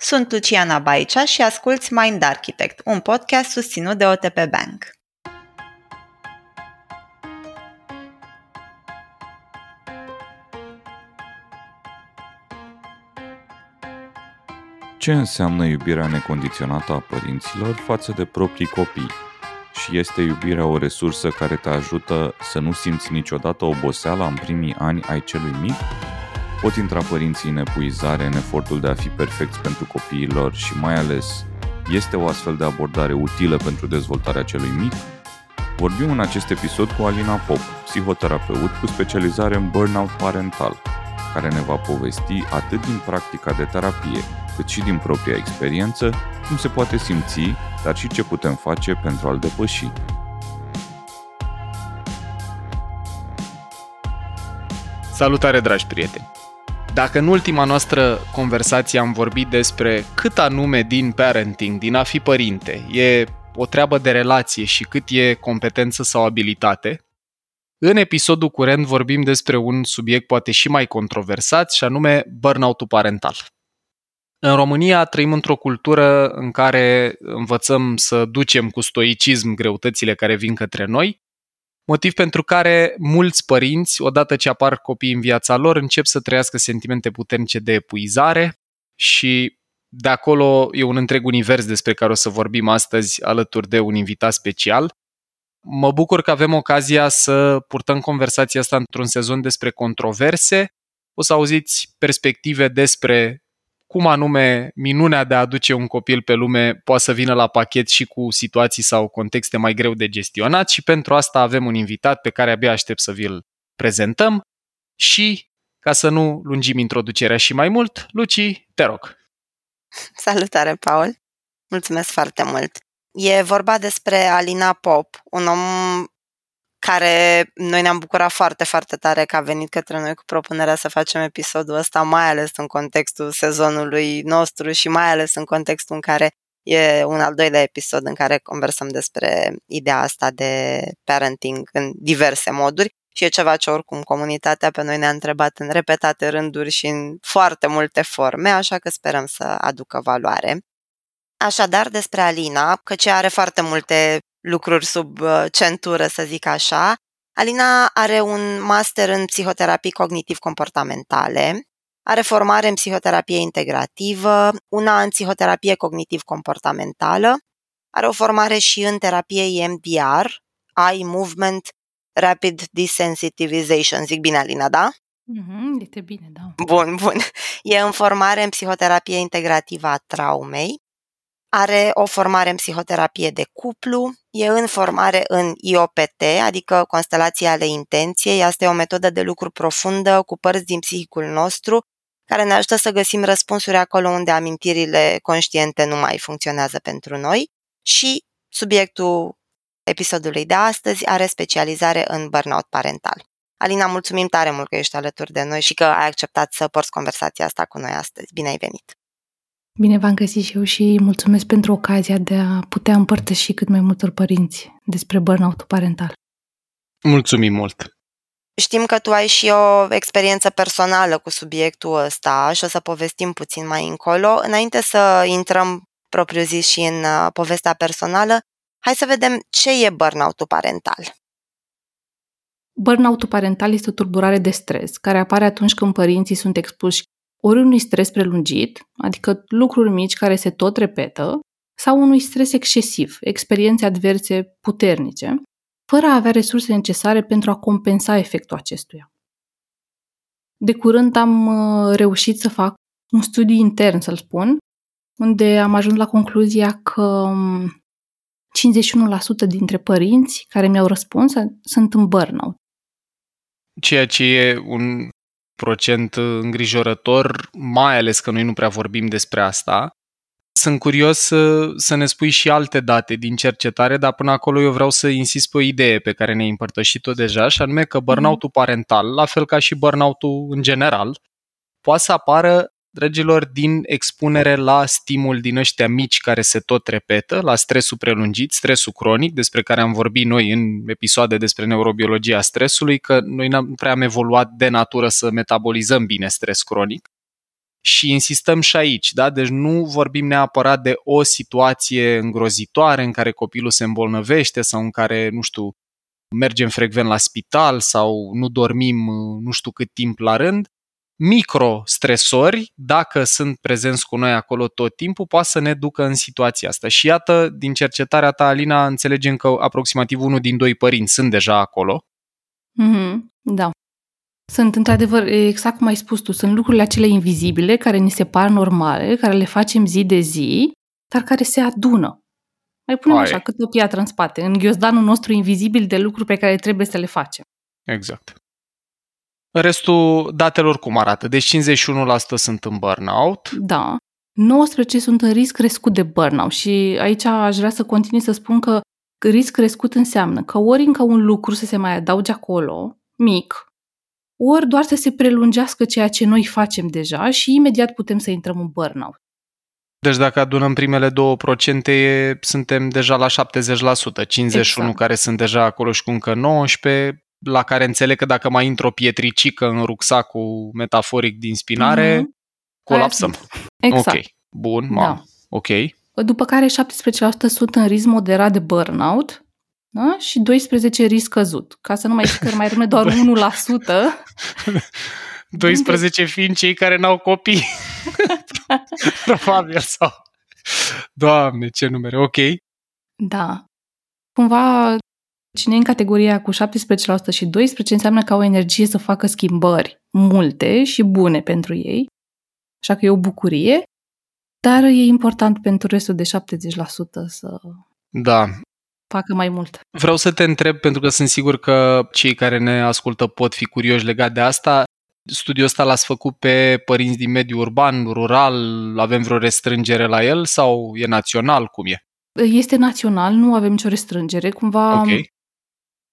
Sunt Luciana Baicea și asculți Mind Architect, un podcast susținut de OTP Bank. Ce înseamnă iubirea necondiționată a părinților față de proprii copii? Și este iubirea o resursă care te ajută să nu simți niciodată oboseala în primii ani ai celui mic? Pot intra părinții în epuizare în efortul de a fi perfecți pentru copiilor și mai ales este o astfel de abordare utilă pentru dezvoltarea celui mic? Vorbim în acest episod cu Alina Pop, psihoterapeut cu specializare în burnout parental, care ne va povesti atât din practica de terapie, cât și din propria experiență, cum se poate simți, dar și ce putem face pentru a-l depăși. Salutare, dragi prieteni! Dacă în ultima noastră conversație am vorbit despre cât anume din parenting, din a fi părinte, e o treabă de relație și cât e competență sau abilitate, în episodul curent vorbim despre un subiect poate și mai controversat și anume burnout parental. În România trăim într-o cultură în care învățăm să ducem cu stoicism greutățile care vin către noi motiv pentru care mulți părinți, odată ce apar copii în viața lor, încep să trăiască sentimente puternice de epuizare și de acolo e un întreg univers despre care o să vorbim astăzi alături de un invitat special. Mă bucur că avem ocazia să purtăm conversația asta într-un sezon despre controverse. O să auziți perspective despre cum anume minunea de a aduce un copil pe lume poate să vină la pachet și cu situații sau contexte mai greu de gestionat și pentru asta avem un invitat pe care abia aștept să vi-l prezentăm și ca să nu lungim introducerea și mai mult, Luci, te rog. Salutare, Paul! Mulțumesc foarte mult! E vorba despre Alina Pop, un om care noi ne-am bucurat foarte, foarte tare că a venit către noi cu propunerea să facem episodul ăsta, mai ales în contextul sezonului nostru și mai ales în contextul în care e un al doilea episod în care conversăm despre ideea asta de parenting în diverse moduri și e ceva ce oricum comunitatea pe noi ne-a întrebat în repetate rânduri și în foarte multe forme, așa că sperăm să aducă valoare. Așadar, despre Alina, că ce are foarte multe lucruri sub uh, centură, să zic așa. Alina are un master în psihoterapii cognitiv-comportamentale, are formare în psihoterapie integrativă, una în psihoterapie cognitiv-comportamentală, are o formare și în terapie EMDR, Eye Movement Rapid Desensitization. Zic bine, Alina, da? Mm-hmm, este bine, da. Bun, bun. E în formare în psihoterapie integrativă a traumei, are o formare în psihoterapie de cuplu, e în formare în IOPT, adică constelația ale intenției. Asta e o metodă de lucru profundă cu părți din psihicul nostru care ne ajută să găsim răspunsuri acolo unde amintirile conștiente nu mai funcționează pentru noi și subiectul episodului de astăzi are specializare în burnout parental. Alina, mulțumim tare mult că ești alături de noi și că ai acceptat să porți conversația asta cu noi astăzi. Bine ai venit! Bine v-am găsit și eu și mulțumesc pentru ocazia de a putea împărtăși cât mai multor părinți despre burnout parental. Mulțumim mult! Știm că tu ai și o experiență personală cu subiectul ăsta și o să povestim puțin mai încolo. Înainte să intrăm propriu zis și în uh, povestea personală, hai să vedem ce e burnout parental. Burnout parental este o tulburare de stres care apare atunci când părinții sunt expuși ori unui stres prelungit, adică lucruri mici care se tot repetă, sau unui stres excesiv, experiențe adverse puternice, fără a avea resurse necesare pentru a compensa efectul acestuia. De curând am uh, reușit să fac un studiu intern, să-l spun, unde am ajuns la concluzia că 51% um, dintre părinți care mi-au răspuns sunt în burnout. Ceea ce e un procent îngrijorător, mai ales că noi nu prea vorbim despre asta. Sunt curios să, să ne spui și alte date din cercetare, dar până acolo eu vreau să insist pe o idee pe care ne-ai împărtășit-o deja, și anume că burnout-ul parental, la fel ca și burnout-ul în general, poate să apară dragilor, din expunere la stimul din ăștia mici care se tot repetă, la stresul prelungit, stresul cronic, despre care am vorbit noi în episoade despre neurobiologia stresului, că noi n-am prea am evoluat de natură să metabolizăm bine stres cronic. și insistăm și aici, da? Deci nu vorbim neapărat de o situație îngrozitoare în care copilul se îmbolnăvește sau în care, nu știu, mergem frecvent la spital sau nu dormim nu știu cât timp la rând, microstresori, dacă sunt prezenți cu noi acolo tot timpul, poate să ne ducă în situația asta. Și iată, din cercetarea ta, Alina, înțelegem că aproximativ unul din doi părinți sunt deja acolo. Mm-hmm, da. Sunt, într-adevăr, exact cum ai spus tu, sunt lucrurile acele invizibile care ni se par normale, care le facem zi de zi, dar care se adună. Mai punem Aie. așa, cât o piatră în spate, în ghiozdanul nostru invizibil de lucruri pe care trebuie să le facem. Exact. Restul datelor cum arată? Deci 51% sunt în burnout. Da. 19 sunt în risc crescut de burnout și aici aș vrea să continui să spun că risc crescut înseamnă că ori încă un lucru să se mai adauge acolo, mic, ori doar să se prelungească ceea ce noi facem deja și imediat putem să intrăm în burnout. Deci dacă adunăm primele 2%, suntem deja la 70%, 51% exact. care sunt deja acolo și cu încă 19%, la care înțeleg că dacă mai intră o pietricică în rucsacul metaforic din spinare, mm-hmm. colapsăm. Exact. Ok, bun, mam. Da. Ok. După care 17% sunt în risc moderat de burnout da? și 12 risc căzut. Ca să nu mai zic că mai rămâne doar 1%. 12 fiind cei care n-au copii. Probabil sau... Doamne, ce numere, ok. Da. Cumva Cine e în categoria cu 17% și 12% înseamnă că au energie să facă schimbări multe și bune pentru ei, așa că e o bucurie, dar e important pentru restul de 70% să da. facă mai mult. Vreau să te întreb, pentru că sunt sigur că cei care ne ascultă pot fi curioși legat de asta, studiul ăsta l-ați făcut pe părinți din mediul urban, rural, avem vreo restrângere la el sau e național, cum e? Este național, nu avem nicio restrângere. Cumva okay.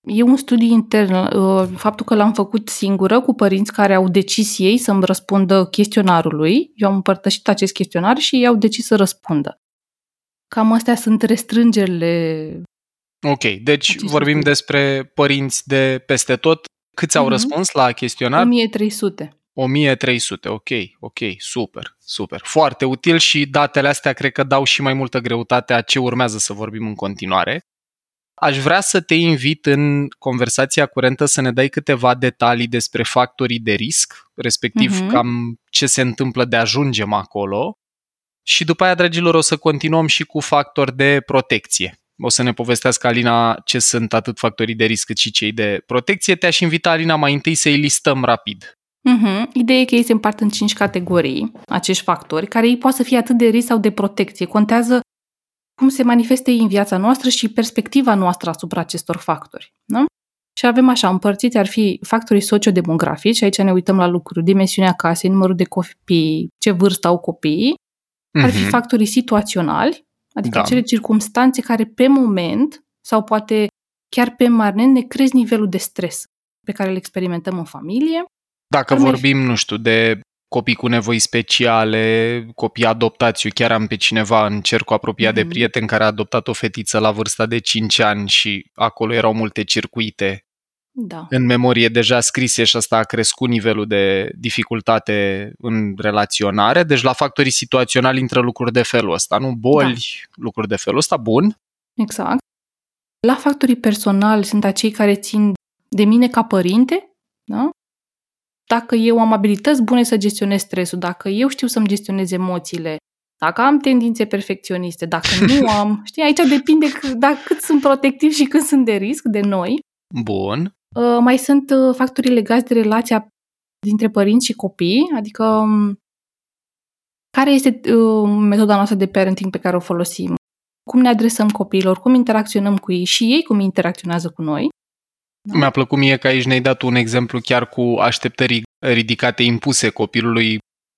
E un studiu intern, uh, faptul că l-am făcut singură cu părinți care au decis ei să-mi răspundă chestionarului. Eu am împărtășit acest chestionar și ei au decis să răspundă. Cam astea sunt restrângerile. Ok, deci vorbim studiu. despre părinți de peste tot. Câți mm-hmm. au mhm. răspuns la chestionar? 1300. 1300, ok, ok, super, super. Foarte util și datele astea cred că dau și mai multă greutate a ce urmează să vorbim în continuare. Aș vrea să te invit în conversația curentă să ne dai câteva detalii despre factorii de risc, respectiv uh-huh. cam ce se întâmplă de ajungem acolo. Și după aia, dragilor, o să continuăm și cu factori de protecție. O să ne povestească Alina ce sunt atât factorii de risc cât și cei de protecție. Te-aș invita, Alina, mai întâi să-i listăm rapid. Uh-huh. Ideea e că ei se împart în cinci categorii, acești factori, care ei poate să fie atât de risc sau de protecție. Contează cum se manifestă ei în viața noastră și perspectiva noastră asupra acestor factori. Nu? Și avem așa, împărțiți ar fi factorii sociodemografici, aici ne uităm la lucruri, dimensiunea casei, numărul de copii, ce vârstă au copiii, mm-hmm. ar fi mhm. factorii situaționali, adică da. acele circumstanțe care pe moment sau poate chiar pe marne ne crezi nivelul de stres pe care îl experimentăm în familie. Dacă vorbim, nu știu, de copii cu nevoi speciale, copii adoptați. Eu chiar am pe cineva în cercul apropiat mm-hmm. de prieten care a adoptat o fetiță la vârsta de 5 ani și acolo erau multe circuite da. în memorie deja scrise și asta a crescut nivelul de dificultate în relaționare. Deci la factorii situaționali intră lucruri de felul ăsta, nu? Boli, da. lucruri de felul ăsta, bun. Exact. La factorii personali sunt acei care țin de mine ca părinte, da? Dacă eu am abilități bune să gestionez stresul, dacă eu știu să-mi gestionez emoțiile, dacă am tendințe perfecționiste, dacă nu am, știi, aici depinde dacă cât sunt protectiv și cât sunt de risc de noi. Bun. Uh, mai sunt uh, factorii legați de relația dintre părinți și copii, adică um, care este uh, metoda noastră de parenting pe care o folosim, cum ne adresăm copiilor, cum interacționăm cu ei și ei cum interacționează cu noi. Da? Mi-a plăcut mie că aici ne-ai dat un exemplu chiar cu așteptări ridicate impuse copilului,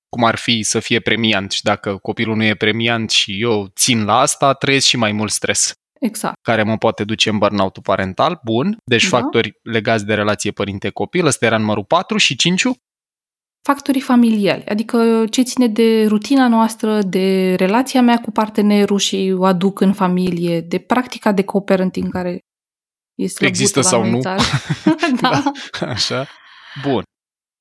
cum ar fi să fie premiant și dacă copilul nu e premiant și eu țin la asta, trăiesc și mai mult stres. Exact. Care mă poate duce în burnout parental. Bun. Deci da. factori legați de relație părinte-copil. Ăsta era numărul 4 și 5 Factorii familiali, adică ce ține de rutina noastră, de relația mea cu partenerul și o aduc în familie, de practica de co-parenting care este Există sau nu? da. da. Așa. Bun.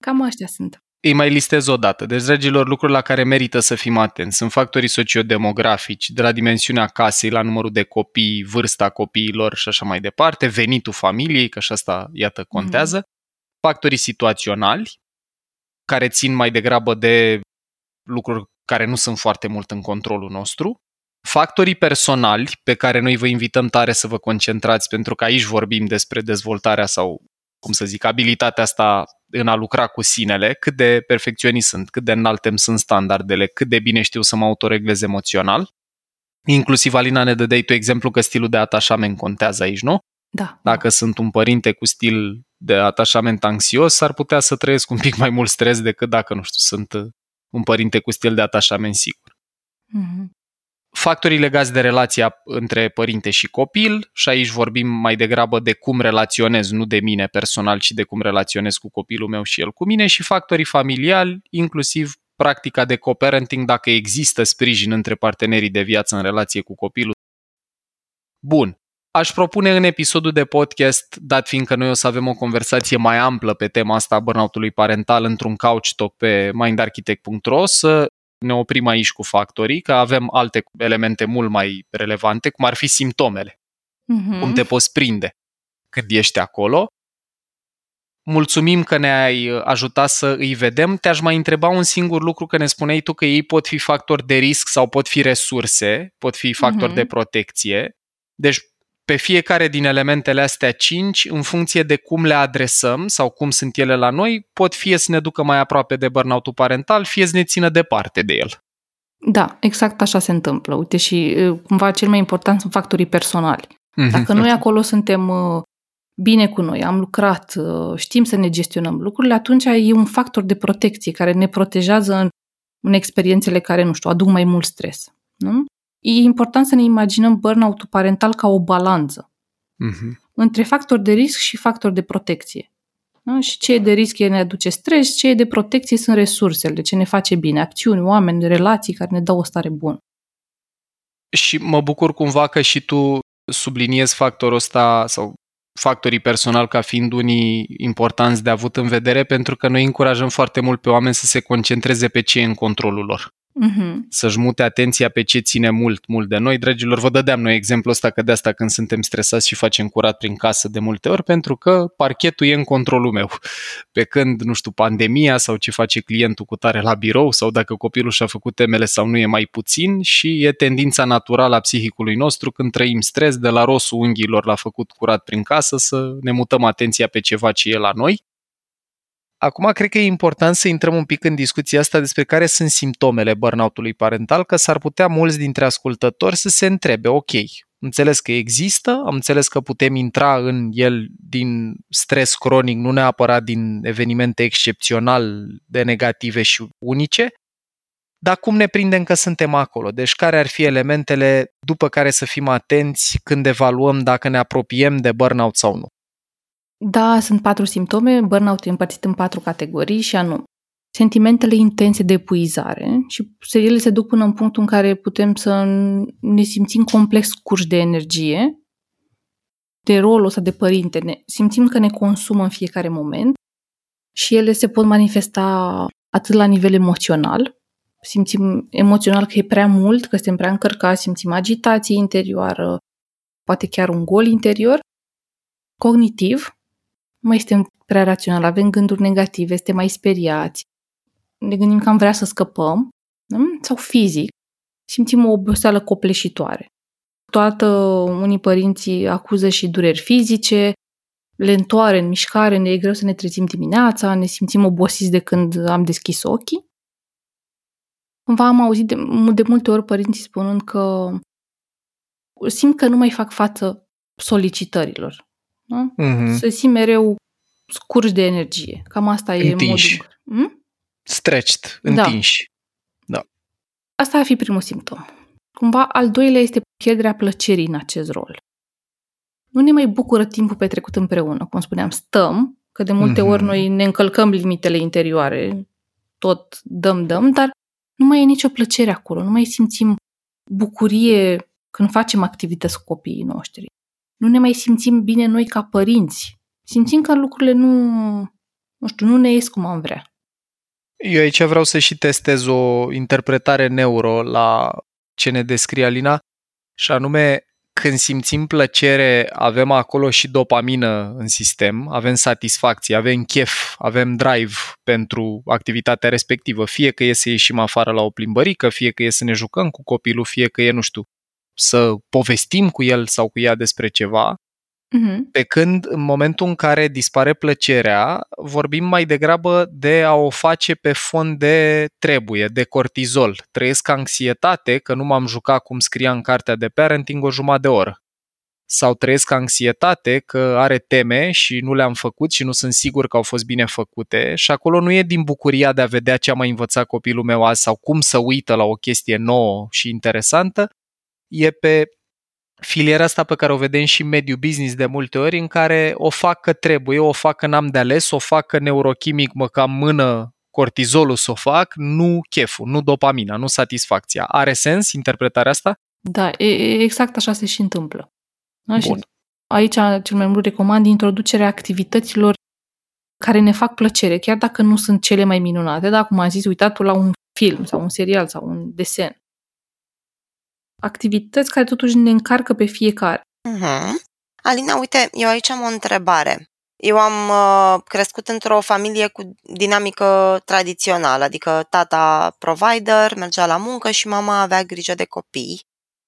Cam ăștia sunt. îi mai listez o dată. Deci, dragilor, lucruri la care merită să fim atenți. Sunt factorii sociodemografici, de la dimensiunea casei, la numărul de copii, vârsta copiilor și așa mai departe, venitul familiei, că și asta, iată, contează. Mm-hmm. Factorii situaționali, care țin mai degrabă de lucruri care nu sunt foarte mult în controlul nostru. Factorii personali, pe care noi vă invităm tare să vă concentrați, pentru că aici vorbim despre dezvoltarea sau, cum să zic, abilitatea asta în a lucra cu sinele, cât de perfecționist sunt, cât de înalte sunt standardele, cât de bine știu să mă autoreglez emoțional. Inclusiv Alina ne dădeai tu exemplu că stilul de atașament contează aici, nu? Da. Dacă sunt un părinte cu stil de atașament anxios, s-ar putea să trăiesc un pic mai mult stres decât dacă, nu știu, sunt un părinte cu stil de atașament sigur. Mm-hmm. Factorii legați de relația între părinte și copil și aici vorbim mai degrabă de cum relaționez, nu de mine personal, ci de cum relaționez cu copilul meu și el cu mine și factorii familiali, inclusiv practica de co-parenting dacă există sprijin între partenerii de viață în relație cu copilul. Bun. Aș propune în episodul de podcast, dat fiindcă noi o să avem o conversație mai amplă pe tema asta a burnout parental într-un couch talk pe mindarchitect.ro, să ne oprim aici cu factorii, că avem alte elemente mult mai relevante, cum ar fi simptomele. Uh-huh. Cum te poți prinde când ești acolo. Mulțumim că ne-ai ajutat să îi vedem. Te-aș mai întreba un singur lucru, că ne spuneai tu că ei pot fi factori de risc sau pot fi resurse, pot fi factori uh-huh. de protecție. Deci pe fiecare din elementele astea cinci, în funcție de cum le adresăm sau cum sunt ele la noi, pot fie să ne ducă mai aproape de burnout parental, fie să ne țină departe de el. Da, exact așa se întâmplă. Uite, și cumva cel mai important sunt factorii personali. Mm-hmm. Dacă noi acolo suntem bine cu noi, am lucrat, știm să ne gestionăm lucrurile, atunci e un factor de protecție care ne protejează în, în experiențele care, nu știu, aduc mai mult stres. Nu? E important să ne imaginăm burnout parental ca o balanță uh-huh. între factori de risc și factori de protecție. Da? Și ce e de risc ne aduce stres, ce e de protecție sunt resursele, ce ne face bine, acțiuni, oameni, relații care ne dau o stare bună. Și mă bucur cumva că și tu subliniezi factorul ăsta sau factorii personal ca fiind unii importanți de avut în vedere pentru că noi încurajăm foarte mult pe oameni să se concentreze pe ce e în controlul lor uh-huh. să-și mute atenția pe ce ține mult, mult de noi. Dragilor, vă dădeam noi exemplul ăsta că de asta când suntem stresați și facem curat prin casă de multe ori, pentru că parchetul e în controlul meu. Pe când, nu știu, pandemia sau ce face clientul cu tare la birou sau dacă copilul și-a făcut temele sau nu e mai puțin și e tendința naturală a psihicului nostru când trăim stres de la rosul unghiilor la făcut curat prin casă să ne mutăm atenția pe ceva ce e la noi Acum, cred că e important să intrăm un pic în discuția asta despre care sunt simptomele burnout-ului parental, că s-ar putea mulți dintre ascultători să se întrebe, ok, înțeles că există, am înțeles că putem intra în el din stres cronic, nu neapărat din evenimente excepțional de negative și unice, dar cum ne prindem că suntem acolo? Deci care ar fi elementele după care să fim atenți când evaluăm dacă ne apropiem de burnout sau nu? Da, sunt patru simptome. Burnout e împărțit în patru categorii și anume sentimentele intense de epuizare și ele se duc până în punctul în care putem să ne simțim complex curși de energie, de rolul ăsta de părinte. Ne simțim că ne consumă în fiecare moment și ele se pot manifesta atât la nivel emoțional, simțim emoțional că e prea mult, că suntem prea încărcați, simțim agitație interioară, poate chiar un gol interior, cognitiv, mai suntem prea rațional, avem gânduri negative, este mai speriați, ne gândim că am vrea să scăpăm, da? sau fizic, simțim o oboseală copleșitoare. Toată unii părinți acuză și dureri fizice, lentoare în mișcare, ne e greu să ne trezim dimineața, ne simțim obosiți de când am deschis ochii. V-am auzit de, de multe ori părinții spunând că simt că nu mai fac față solicitărilor. Da? Uh-huh. Să simt mereu scurgi de energie. Cam asta Întinși. e modul. Hmm? Stretched, întinși. Da. da. Asta ar fi primul simptom. Cumva, al doilea este pierderea plăcerii în acest rol. Nu ne mai bucură timpul petrecut împreună. Cum spuneam, stăm, că de multe mm-hmm. ori noi ne încălcăm limitele interioare, tot dăm, dăm, dar nu mai e nicio plăcere acolo, nu mai simțim bucurie când facem activități cu copiii noștri nu ne mai simțim bine noi ca părinți. Simțim că lucrurile nu, nu știu, nu ne ies cum am vrea. Eu aici vreau să și testez o interpretare neuro la ce ne descrie Alina, și anume când simțim plăcere, avem acolo și dopamină în sistem, avem satisfacție, avem chef, avem drive pentru activitatea respectivă, fie că e să ieșim afară la o plimbărică, fie că e să ne jucăm cu copilul, fie că e, nu știu, să povestim cu el sau cu ea despre ceva, Uh-huh. pe când în momentul în care dispare plăcerea, vorbim mai degrabă de a o face pe fond de trebuie, de cortizol. Trăiesc anxietate că nu m-am jucat cum scria în cartea de parenting o jumătate de oră. Sau trăiesc anxietate că are teme și nu le-am făcut și nu sunt sigur că au fost bine făcute și acolo nu e din bucuria de a vedea ce a mai învățat copilul meu azi sau cum să uită la o chestie nouă și interesantă, e pe filiera asta pe care o vedem și în mediul business de multe ori, în care o fac că trebuie, o fac că n-am de ales, o fac că neurochimic mă cam mână cortizolul să o fac, nu cheful, nu dopamina, nu satisfacția. Are sens interpretarea asta? Da, e, e- exact așa se și întâmplă. Da? Și Bun. aici cel mai mult recomand introducerea activităților care ne fac plăcere, chiar dacă nu sunt cele mai minunate, dar cum am zis, uitatul la un film sau un serial sau un desen. Activități care totuși ne încarcă pe fiecare. Mhm. Alina, uite, eu aici am o întrebare. Eu am uh, crescut într-o familie cu dinamică tradițională, adică tata provider, mergea la muncă și mama avea grijă de copii.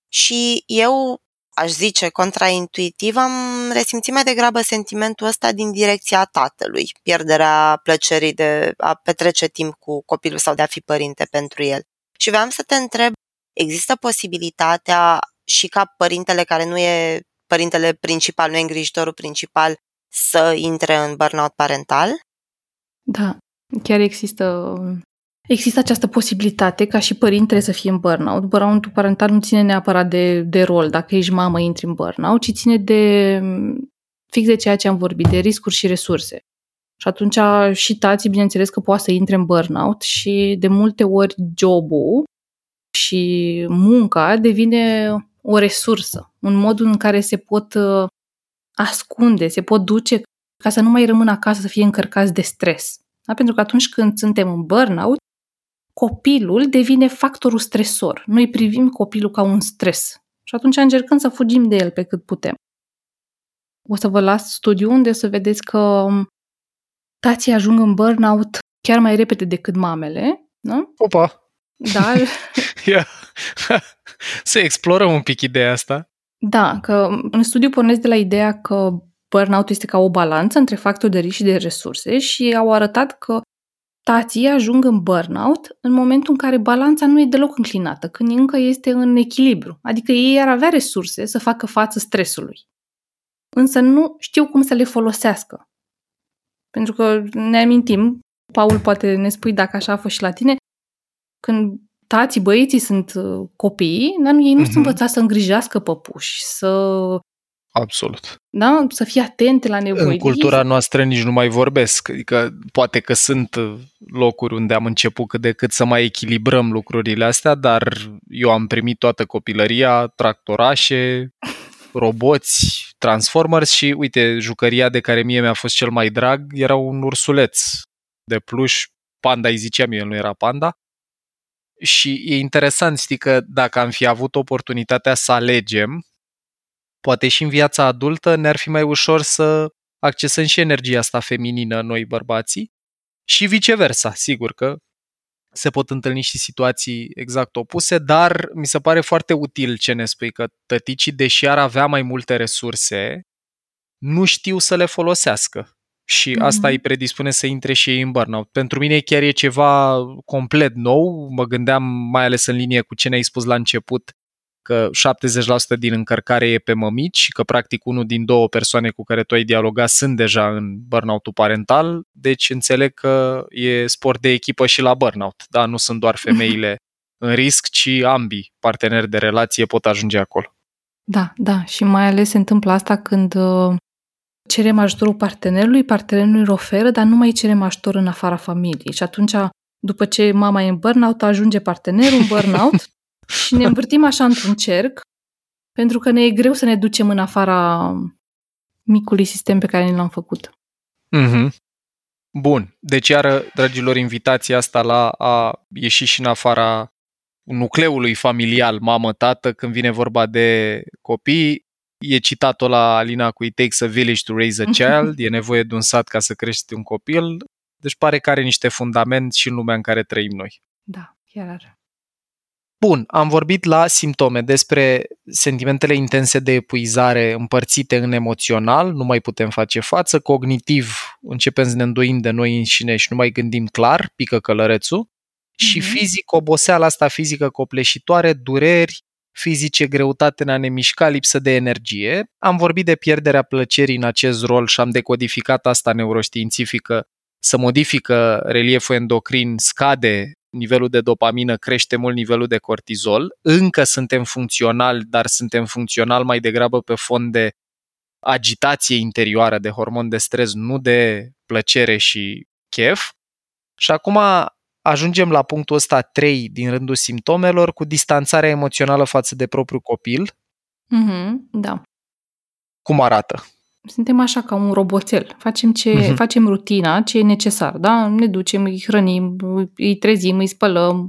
Și eu, aș zice, contraintuitiv, am resimțit mai degrabă sentimentul ăsta din direcția tatălui, pierderea plăcerii de a petrece timp cu copilul sau de a fi părinte pentru el. Și vreau să te întreb, există posibilitatea și ca părintele care nu e părintele principal, nu e îngrijitorul principal, să intre în burnout parental? Da, chiar există Există această posibilitate ca și părintele să fie în burnout. Burnout parental nu ține neapărat de, de rol, dacă ești mamă, intri în burnout, ci ține de fix de ceea ce am vorbit, de riscuri și resurse. Și atunci și tații, bineînțeles că poate să intre în burnout și de multe ori jobul și munca devine o resursă, un mod în care se pot uh, ascunde, se pot duce ca să nu mai rămână acasă să fie încărcați de stres. Da? Pentru că atunci când suntem în burnout, copilul devine factorul stresor. Noi privim copilul ca un stres și atunci încercăm să fugim de el pe cât putem. O să vă las studiu unde să vedeți că tații ajung în burnout chiar mai repede decât mamele. Da? Opa! Da, Ia. să explorăm un pic ideea asta. Da, că în studiu pornesc de la ideea că burnout este ca o balanță între factori de risc și de resurse și au arătat că tații ajung în burnout în momentul în care balanța nu e deloc înclinată, când încă este în echilibru. Adică ei ar avea resurse să facă față stresului. Însă nu știu cum să le folosească. Pentru că ne amintim, Paul poate ne spui dacă așa a fost și la tine, când tații, băieții sunt uh, copii, dar ei nu Mhm. sunt învățați să îngrijească păpuși, să, Absolut. da, să fie atente la nevoi. În cultura noastră nici nu mai vorbesc. Adică poate că sunt locuri unde am început cât de cât să mai echilibrăm lucrurile astea, dar eu am primit toată copilăria, tractorașe, roboți, Transformers și uite, jucăria de care mie mi-a fost cel mai drag era un ursuleț de pluș, panda îi ziceam eu, el nu era panda. Și e interesant, știi că dacă am fi avut oportunitatea să alegem, poate și în viața adultă ne-ar fi mai ușor să accesăm și energia asta feminină noi bărbații și viceversa, sigur că se pot întâlni și situații exact opuse, dar mi se pare foarte util ce ne spui, că tăticii, deși ar avea mai multe resurse, nu știu să le folosească. Și Mhm. asta îi predispune să intre și ei în burnout. Pentru mine chiar e ceva complet nou. Mă gândeam mai ales în linie cu ce ne-ai spus la început, că 70% din încărcare e pe mămici și că practic unul din două persoane cu care tu ai dialogat sunt deja în burnout-ul parental, deci înțeleg că e sport de echipă și la burnout. Da, nu sunt doar femeile în risc, ci ambii parteneri de relație pot ajunge acolo. Da, da, și mai ales se întâmplă asta când uh, cerem ajutorul partenerului, partenerul îl oferă, dar nu mai cerem ajutor în afara familiei. Și atunci, după ce mama e în burnout, ajunge partenerul în burnout și ne învârtim așa într-un cerc, pentru că ne e greu să ne ducem în afara micului sistem pe care ni l-am făcut. Mm-hmm. Bun, deci iară, dragilor, invitația asta la a ieși și în afara nucleului familial, mamă-tată, când vine vorba de copii, e citat la Alina cu It takes a village to raise a child, e nevoie de un sat ca să crești un copil, deci pare că are niște fundament și în lumea în care trăim noi. Da, chiar are. Bun, am vorbit la simptome despre sentimentele intense de epuizare împărțite în emoțional, nu mai putem face față, cognitiv începem să ne îndoim de noi înșine și nu mai gândim clar, pică călărețul, mm-hmm. și mhm. fizic, oboseala asta fizică copleșitoare, dureri fizice, greutate în a ne mișca, lipsă de energie. Am vorbit de pierderea plăcerii în acest rol și am decodificat asta neuroștiințifică să modifică relieful endocrin, scade nivelul de dopamină, crește mult nivelul de cortizol. Încă suntem funcționali, dar suntem funcționali mai degrabă pe fond de agitație interioară, de hormon de stres, nu de plăcere și chef. Și acum ajungem la punctul ăsta 3 din rândul simptomelor cu distanțarea emoțională față de propriul copil. Mm-hmm, da. Cum arată? Suntem așa ca un roboțel. Facem, ce, mm-hmm. facem rutina, ce e necesar, da? Ne ducem, îi hrănim, îi trezim, îi spălăm,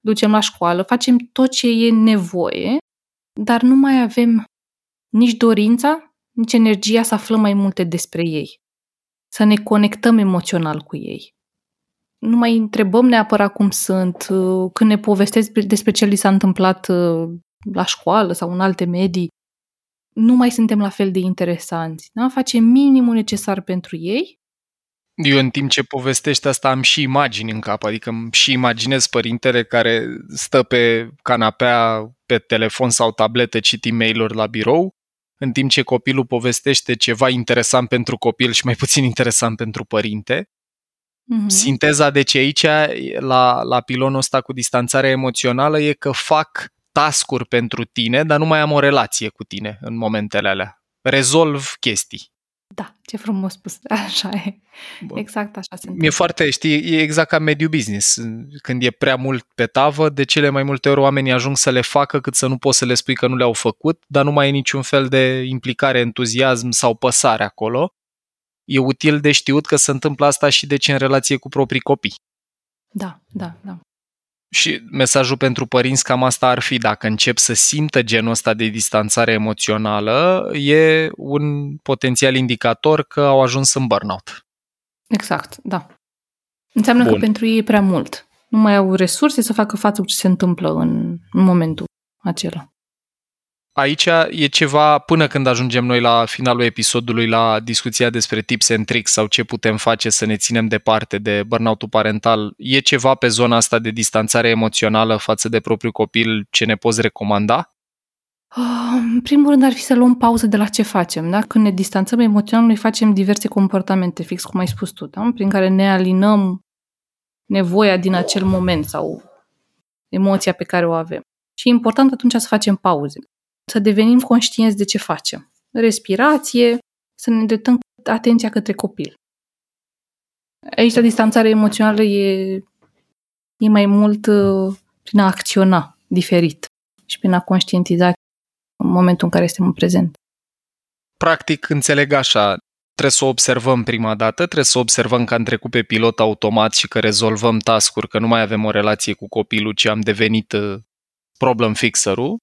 ducem la școală, facem tot ce e nevoie, dar nu mai avem nici dorința, nici energia să aflăm mai multe despre ei. Să ne conectăm emoțional cu ei nu mai întrebăm neapărat cum sunt, uh, când ne povestesc despre ce li s-a întâmplat uh, la școală sau în alte medii, nu mai suntem la fel de interesanți. Da? Facem minimul necesar pentru ei. Eu în timp ce povestești asta am și imagini în cap, adică îmi și imaginez părintele care stă pe canapea, pe telefon sau tabletă, citi mail la birou, în timp ce copilul povestește ceva interesant pentru copil și mai puțin interesant pentru părinte Mm-hmm. Sinteza de ce aici, la, la pilonul ăsta cu distanțarea emoțională, e că fac tascuri pentru tine, dar nu mai am o relație cu tine în momentele alea. Rezolv chestii. Da, ce frumos spus. Așa e. Bun. Exact așa se întâmplă. E foarte, știi, e exact ca mediu business. Când e prea mult pe tavă, de cele mai multe ori oamenii ajung să le facă cât să nu poți să le spui că nu le-au făcut, dar nu mai e niciun fel de implicare, entuziasm sau păsare acolo e util de știut că se întâmplă asta și de ce în relație cu proprii copii. Da, da, da. Și mesajul pentru părinți cam asta ar fi, dacă încep să simtă genul ăsta de distanțare emoțională, e un potențial indicator că au ajuns în burnout. Exact, da. Înseamnă Bun. că pentru ei e prea mult. Nu mai au resurse să facă față cu ce se întâmplă în, în momentul acela aici e ceva, până când ajungem noi la finalul episodului, la discuția despre tips and tricks sau ce putem face să ne ținem departe de burnout parental, e ceva pe zona asta de distanțare emoțională față de propriul copil ce ne poți recomanda? Ah, în primul rând ar fi să luăm pauză de la ce facem. Da? Când ne distanțăm emoțional, noi facem diverse comportamente, fix cum ai spus tu, da? prin care ne alinăm nevoia din acel moment sau emoția pe care o avem. Și e important atunci să facem pauze să devenim conștienți de ce facem. Respirație, să ne îndreptăm atenția către copil. Aici la distanțare emoțională e, e mai mult uh, prin a acționa diferit și prin a conștientiza în momentul în care suntem în prezent. Practic, înțeleg așa, trebuie să o observăm prima dată, trebuie să observăm că am trecut pe pilot automat și că rezolvăm tascuri, că nu mai avem o relație cu copilul, ci am devenit uh, problem fixerul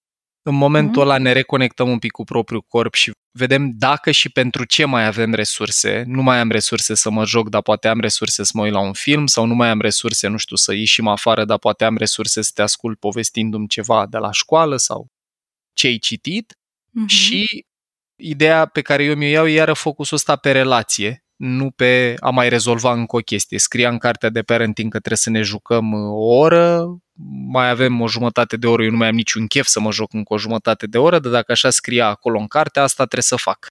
în momentul mm-hmm. ăla ne reconectăm un pic cu propriul corp și vedem dacă și pentru ce mai avem resurse. Nu mai am resurse să mă joc, dar poate am resurse să mă uit la un film sau nu mai am resurse, nu știu, să ieșim afară, dar poate am resurse să te ascult povestindu-mi ceva de la școală sau ce ai citit. Mm-hmm. Și ideea pe care eu mi-o iau e iară focusul ăsta pe relație, nu pe a mai rezolva încă o chestie. Scria în cartea de parenting că trebuie să ne jucăm o oră, mai avem o jumătate de oră, eu nu mai am niciun chef să mă joc încă o jumătate de oră, dar dacă așa scria acolo în carte, asta trebuie să fac.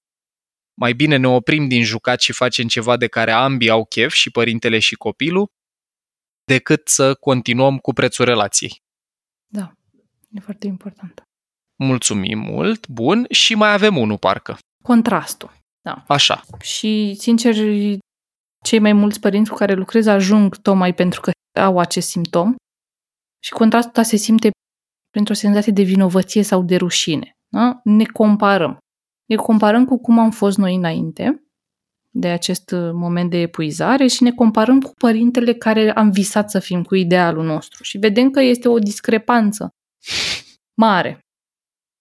Mai bine ne oprim din jucat și facem ceva de care ambii au chef, și părintele și copilul, decât să continuăm cu prețul relației. Da, e foarte important. Mulțumim mult, bun, și mai avem unul, parcă. Contrastul, da. Așa. Și, sincer, cei mai mulți părinți cu care lucrez ajung tocmai pentru că au acest simptom și contrastul ăsta se simte printr-o senzație de vinovăție sau de rușine. Da? Ne comparăm. Ne comparăm cu cum am fost noi înainte de acest moment de epuizare și ne comparăm cu părintele care am visat să fim, cu idealul nostru. Și vedem că este o discrepanță mare.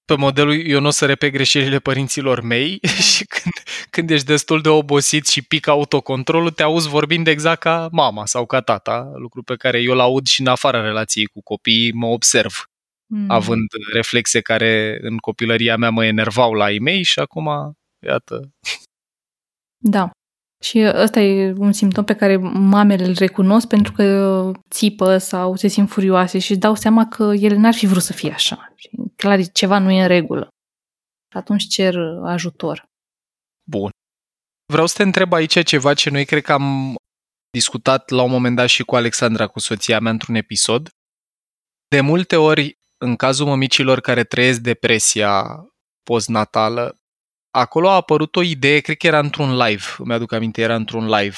Pe modelul eu nu o să repet greșelile părinților mei și când, când ești destul de obosit și pică autocontrolul, te auzi vorbind exact ca mama sau ca tata, lucru pe care eu l-aud și în afara relației cu copiii, mă observ, mm. având reflexe care în copilăria mea mă enervau la ei mei și acum, iată, da. Și ăsta e un simptom pe care mamele îl recunosc pentru că țipă sau se simt furioase și își dau seama că ele n-ar fi vrut să fie așa. Și clar, ceva nu e în regulă. Și atunci cer ajutor. Bun. Vreau să te întreb aici ceva ce noi cred că am discutat la un moment dat și cu Alexandra, cu soția mea, într-un episod. De multe ori, în cazul mămicilor care trăiesc depresia postnatală, acolo a apărut o idee, cred că era într-un live, îmi aduc aminte, era într-un live.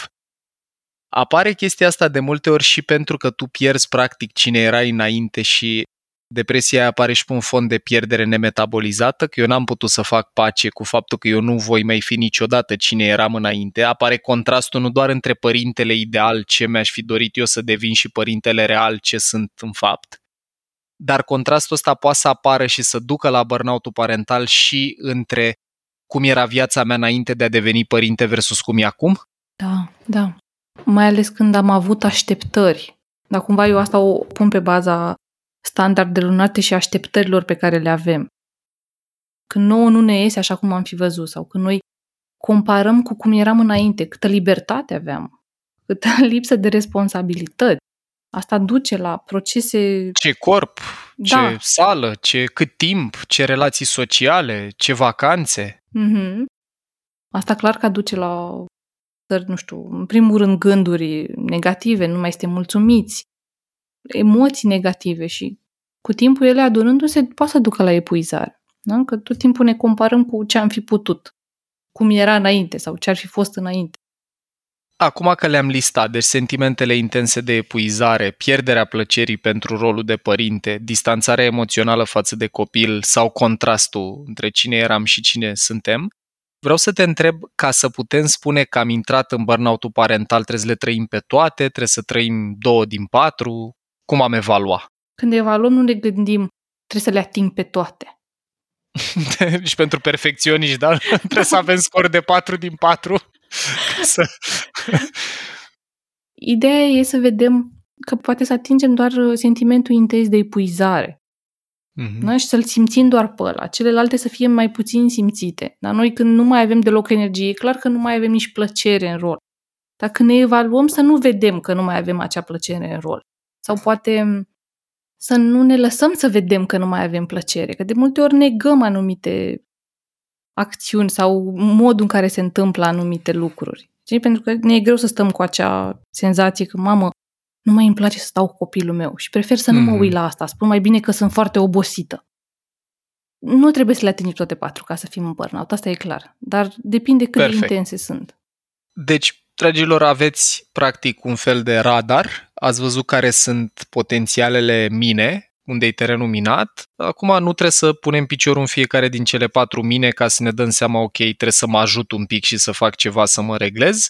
Apare chestia asta de multe ori și pentru că tu pierzi practic cine erai înainte și depresia apare și pe un fond de pierdere nemetabolizată, că eu n-am putut să fac pace cu faptul că eu nu voi mai fi niciodată cine eram înainte. Apare contrastul nu doar între părintele ideal, ce mi-aș fi dorit eu să devin și părintele real, ce sunt în fapt, dar contrastul ăsta poate să apară și să ducă la burnout parental și între cum era viața mea înainte de a deveni părinte versus cum e acum? Da, da. Mai ales când am avut așteptări. Dar cumva eu asta o pun pe baza standardelor înalte și așteptărilor pe care le avem. Când nouă nu ne iese așa cum am fi văzut sau când noi comparăm cu cum eram înainte, câtă libertate aveam, câtă lipsă de responsabilități. Asta duce la procese... Ce corp, da. ce sală, ce cât timp, ce relații sociale, ce vacanțe. Mm-hmm. Asta clar că duce la, nu știu, în primul rând gânduri negative, nu mai suntem mulțumiți, emoții negative și cu timpul ele adunându-se poate să ducă la epuizare. Da? Că tot timpul ne comparăm cu ce am fi putut, cum era înainte sau ce ar fi fost înainte. Acum că le-am listat, deci sentimentele intense de epuizare, pierderea plăcerii pentru rolul de părinte, distanțarea emoțională față de copil sau contrastul între cine eram și cine suntem, vreau să te întreb, ca să putem spune că am intrat în burnout parental, trebuie să le trăim pe toate, trebuie să trăim două din patru, cum am evalua? Când evaluăm, nu ne gândim, trebuie să le ating pe toate. și pentru perfecționiști, da? trebuie să avem scor de 4 din 4 să... Ideea e să vedem că poate să atingem doar sentimentul intens de epuizare. Mm-hmm. Da? Și să-l simțim doar pe ăla. Celelalte să fie mai puțin simțite. Dar noi când nu mai avem deloc energie, e clar că nu mai avem nici plăcere în rol. Dacă ne evaluăm să nu vedem că nu mai avem acea plăcere în rol. Sau poate să nu ne lăsăm să vedem că nu mai avem plăcere. Că de multe ori negăm anumite acțiuni sau modul în care se întâmplă anumite lucruri. Și pentru că ne e greu să stăm cu acea senzație că, mamă, nu mai îmi place să stau cu copilul meu și prefer să nu mm-hmm. mă mhm. uit la asta. Spun mai bine că sunt foarte obosită. Nu trebuie să le atingem toate patru ca să fim în burnout, asta e clar. Dar depinde cât Perfect. de intense sunt. Deci, dragilor, aveți practic un fel de radar, ați văzut care sunt potențialele mine unde e terenul minat. Acum nu trebuie să punem piciorul în fiecare din cele patru mine ca să ne dăm seama, ok, trebuie să mă ajut un pic și să fac ceva să mă reglez.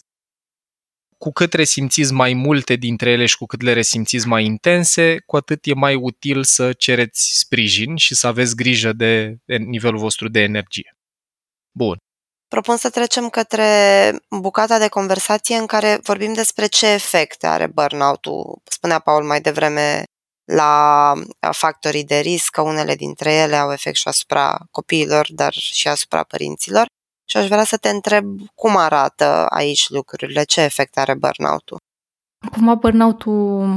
Cu cât resimțiți mai multe dintre ele și cu cât le resimțiți mai intense, cu atât e mai util să cereți sprijin și să aveți grijă de nivelul vostru de energie. Bun. Propun să trecem către bucata de conversație în care vorbim despre ce efecte are burnout-ul. Spunea Paul mai devreme la factorii de risc, că unele dintre ele au efect și asupra copiilor, dar și asupra părinților. Și aș vrea să te întreb cum arată aici lucrurile, ce efect are burnout-ul? Cumva burnout-ul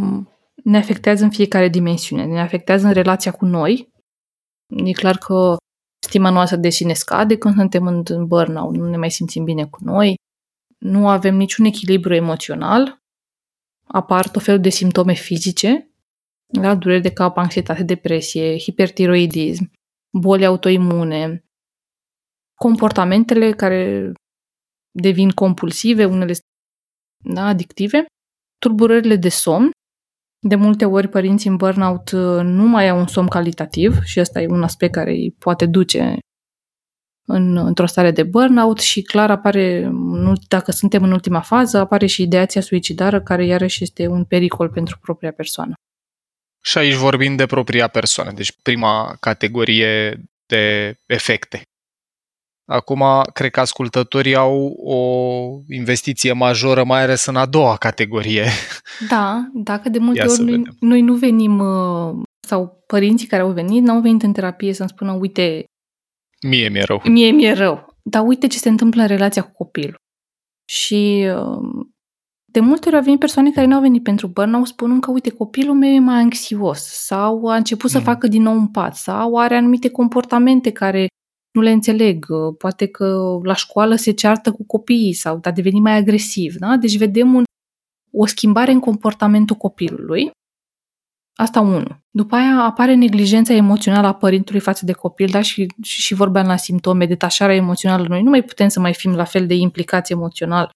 ne afectează în fiecare dimensiune, ne afectează în relația cu noi. E clar că stima noastră de sine scade când suntem în burnout, nu ne mai simțim bine cu noi, nu avem niciun echilibru emoțional, apar tot felul de simptome fizice da? dureri de cap, anxietate, depresie, hipertiroidism, boli autoimune, comportamentele care devin compulsive, unele da, adictive, tulburările de somn. De multe ori părinții în burnout uh, nu mai au un somn calitativ și ăsta e un aspect care îi poate duce în, într-o stare de burnout și clar apare, dacă suntem în ultima fază, apare și ideația suicidară, care iarăși este un pericol pentru propria persoană. Și aici vorbim de propria persoană, deci prima categorie de efecte. Acum, cred că ascultătorii au o investiție majoră, mai ales în a doua categorie. Da, dacă de multe Ia ori noi, noi nu venim, uh, sau părinții care au venit, n-au venit în terapie să-mi spună, uite... Mie mi-e rău. Mie mi-e rău. Dar uite ce se întâmplă în relația cu copilul. Și uh, de multe ori au venit persoane care nu au venit pentru burnout spunând că, uite, copilul meu e mai anxios sau a început mm. să facă din nou un pat sau are anumite comportamente care nu le înțeleg. Poate că la școală se ceartă cu copiii sau a devenit mai agresiv. Da? Deci vedem un, o schimbare în comportamentul copilului. Asta unul. După aia apare neglijența emoțională a părintului față de copil, da? și, și, și vorbeam la simptome, detașarea emoțională. Noi nu mai putem să mai fim la fel de implicați emoțional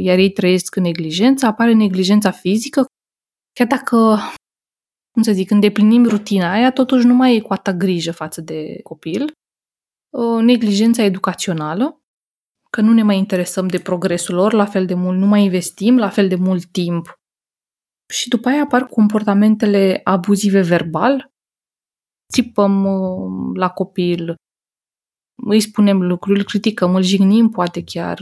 iar ei trăiesc în neglijență, apare neglijența fizică, chiar dacă, cum să zic, îndeplinim rutina aia, totuși nu mai e cu atâta grijă față de copil, neglijența educațională, că nu ne mai interesăm de progresul lor la fel de mult, nu mai investim la fel de mult timp. Și după aia apar comportamentele abuzive verbal, țipăm la copil, îi spunem lucruri, îl criticăm, îl jignim poate chiar,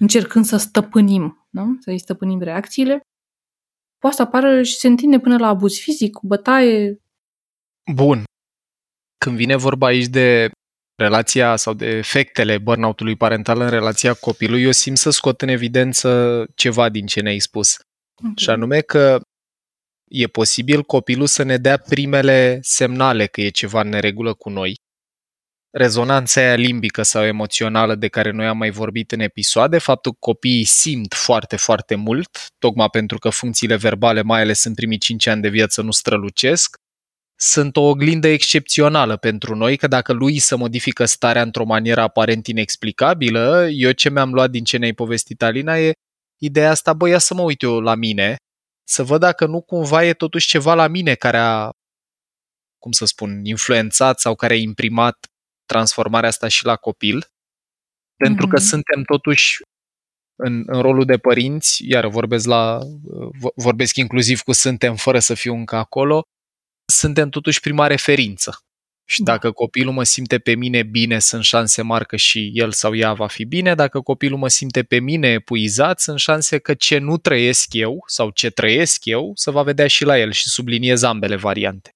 încercând să stăpânim, nu? să-i stăpânim reacțiile, poate să apară și se întinde până la abuz fizic, cu bătaie. Bun. Când vine vorba aici de relația sau de efectele burnout-ului parental în relația copilului, eu simt să scot în evidență ceva din ce ne-ai spus. Okay. Și anume că e posibil copilul să ne dea primele semnale că e ceva în neregulă cu noi rezonanța aia limbică sau emoțională de care noi am mai vorbit în episoade, faptul că copiii simt foarte, foarte mult, tocmai pentru că funcțiile verbale, mai ales în primii 5 ani de viață, nu strălucesc, sunt o oglindă excepțională pentru noi, că dacă lui să modifică starea într-o manieră aparent inexplicabilă, eu ce mi-am luat din ce ne-ai povestit, Alina, e ideea asta, băi, ia să mă uit eu la mine, să văd dacă nu cumva e totuși ceva la mine care a, cum să spun, influențat sau care a imprimat transformarea asta și la copil, pentru mm-hmm. că suntem totuși în, în rolul de părinți, iar vorbesc, la, vorbesc inclusiv cu suntem fără să fiu încă acolo, suntem totuși prima referință. Și da. dacă copilul mă simte pe mine bine, sunt șanse mari că și el sau ea va fi bine. Dacă copilul mă simte pe mine epuizat, sunt șanse că ce nu trăiesc eu sau ce trăiesc eu să va vedea și la el și subliniez ambele variante.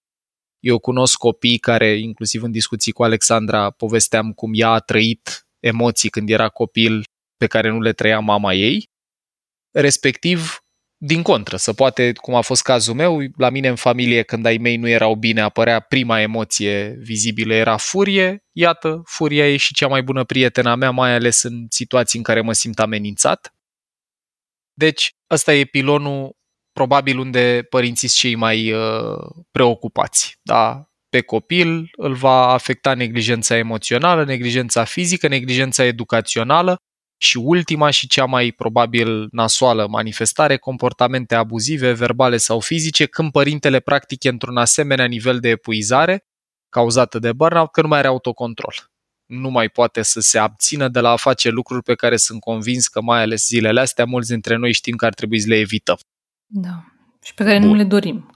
Eu cunosc copii care, inclusiv în discuții cu Alexandra, povesteam cum ea a trăit emoții când era copil pe care nu le trăia mama ei, respectiv din contră, să poate, cum a fost cazul meu, la mine în familie, când ai mei nu erau bine, apărea prima emoție vizibilă, era furie. Iată, furia e și cea mai bună prietena mea, mai ales în situații în care mă simt amenințat. Deci, ăsta e pilonul probabil unde părinții sunt cei mai uh, preocupați. Da? Pe copil îl va afecta neglijența emoțională, neglijența fizică, neglijența educațională și ultima și cea mai probabil nasoală manifestare, comportamente abuzive, verbale sau fizice, când părintele practică într-un asemenea nivel de epuizare cauzată de burnout că nu mai are autocontrol. Nu mai poate să se abțină de la a face lucruri pe care sunt convins că mai ales zilele astea mulți dintre noi știm că ar trebui să le evităm. Da. Și pe care Bun. nu le dorim.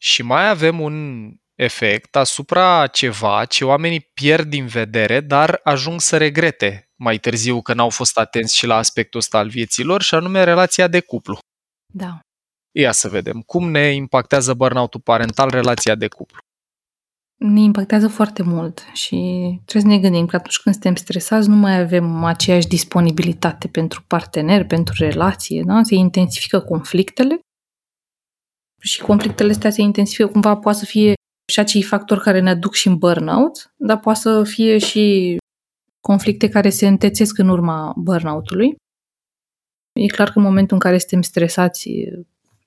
Și mai avem un efect asupra ceva ce oamenii pierd din vedere, dar ajung să regrete mai târziu că n-au fost atenți și la aspectul ăsta al vieților, și anume relația de cuplu. Da. Ia să vedem. Cum ne impactează burnout-ul parental relația de cuplu? Ne impactează foarte mult și trebuie să ne gândim că atunci când suntem stresați nu mai avem aceeași disponibilitate pentru partener, pentru relație, da? se intensifică conflictele și conflictele astea se intensifică cumva, poate să fie și acei factori care ne aduc și în burnout, dar poate să fie și conflicte care se întețesc în urma burnout-ului. E clar că în momentul în care suntem stresați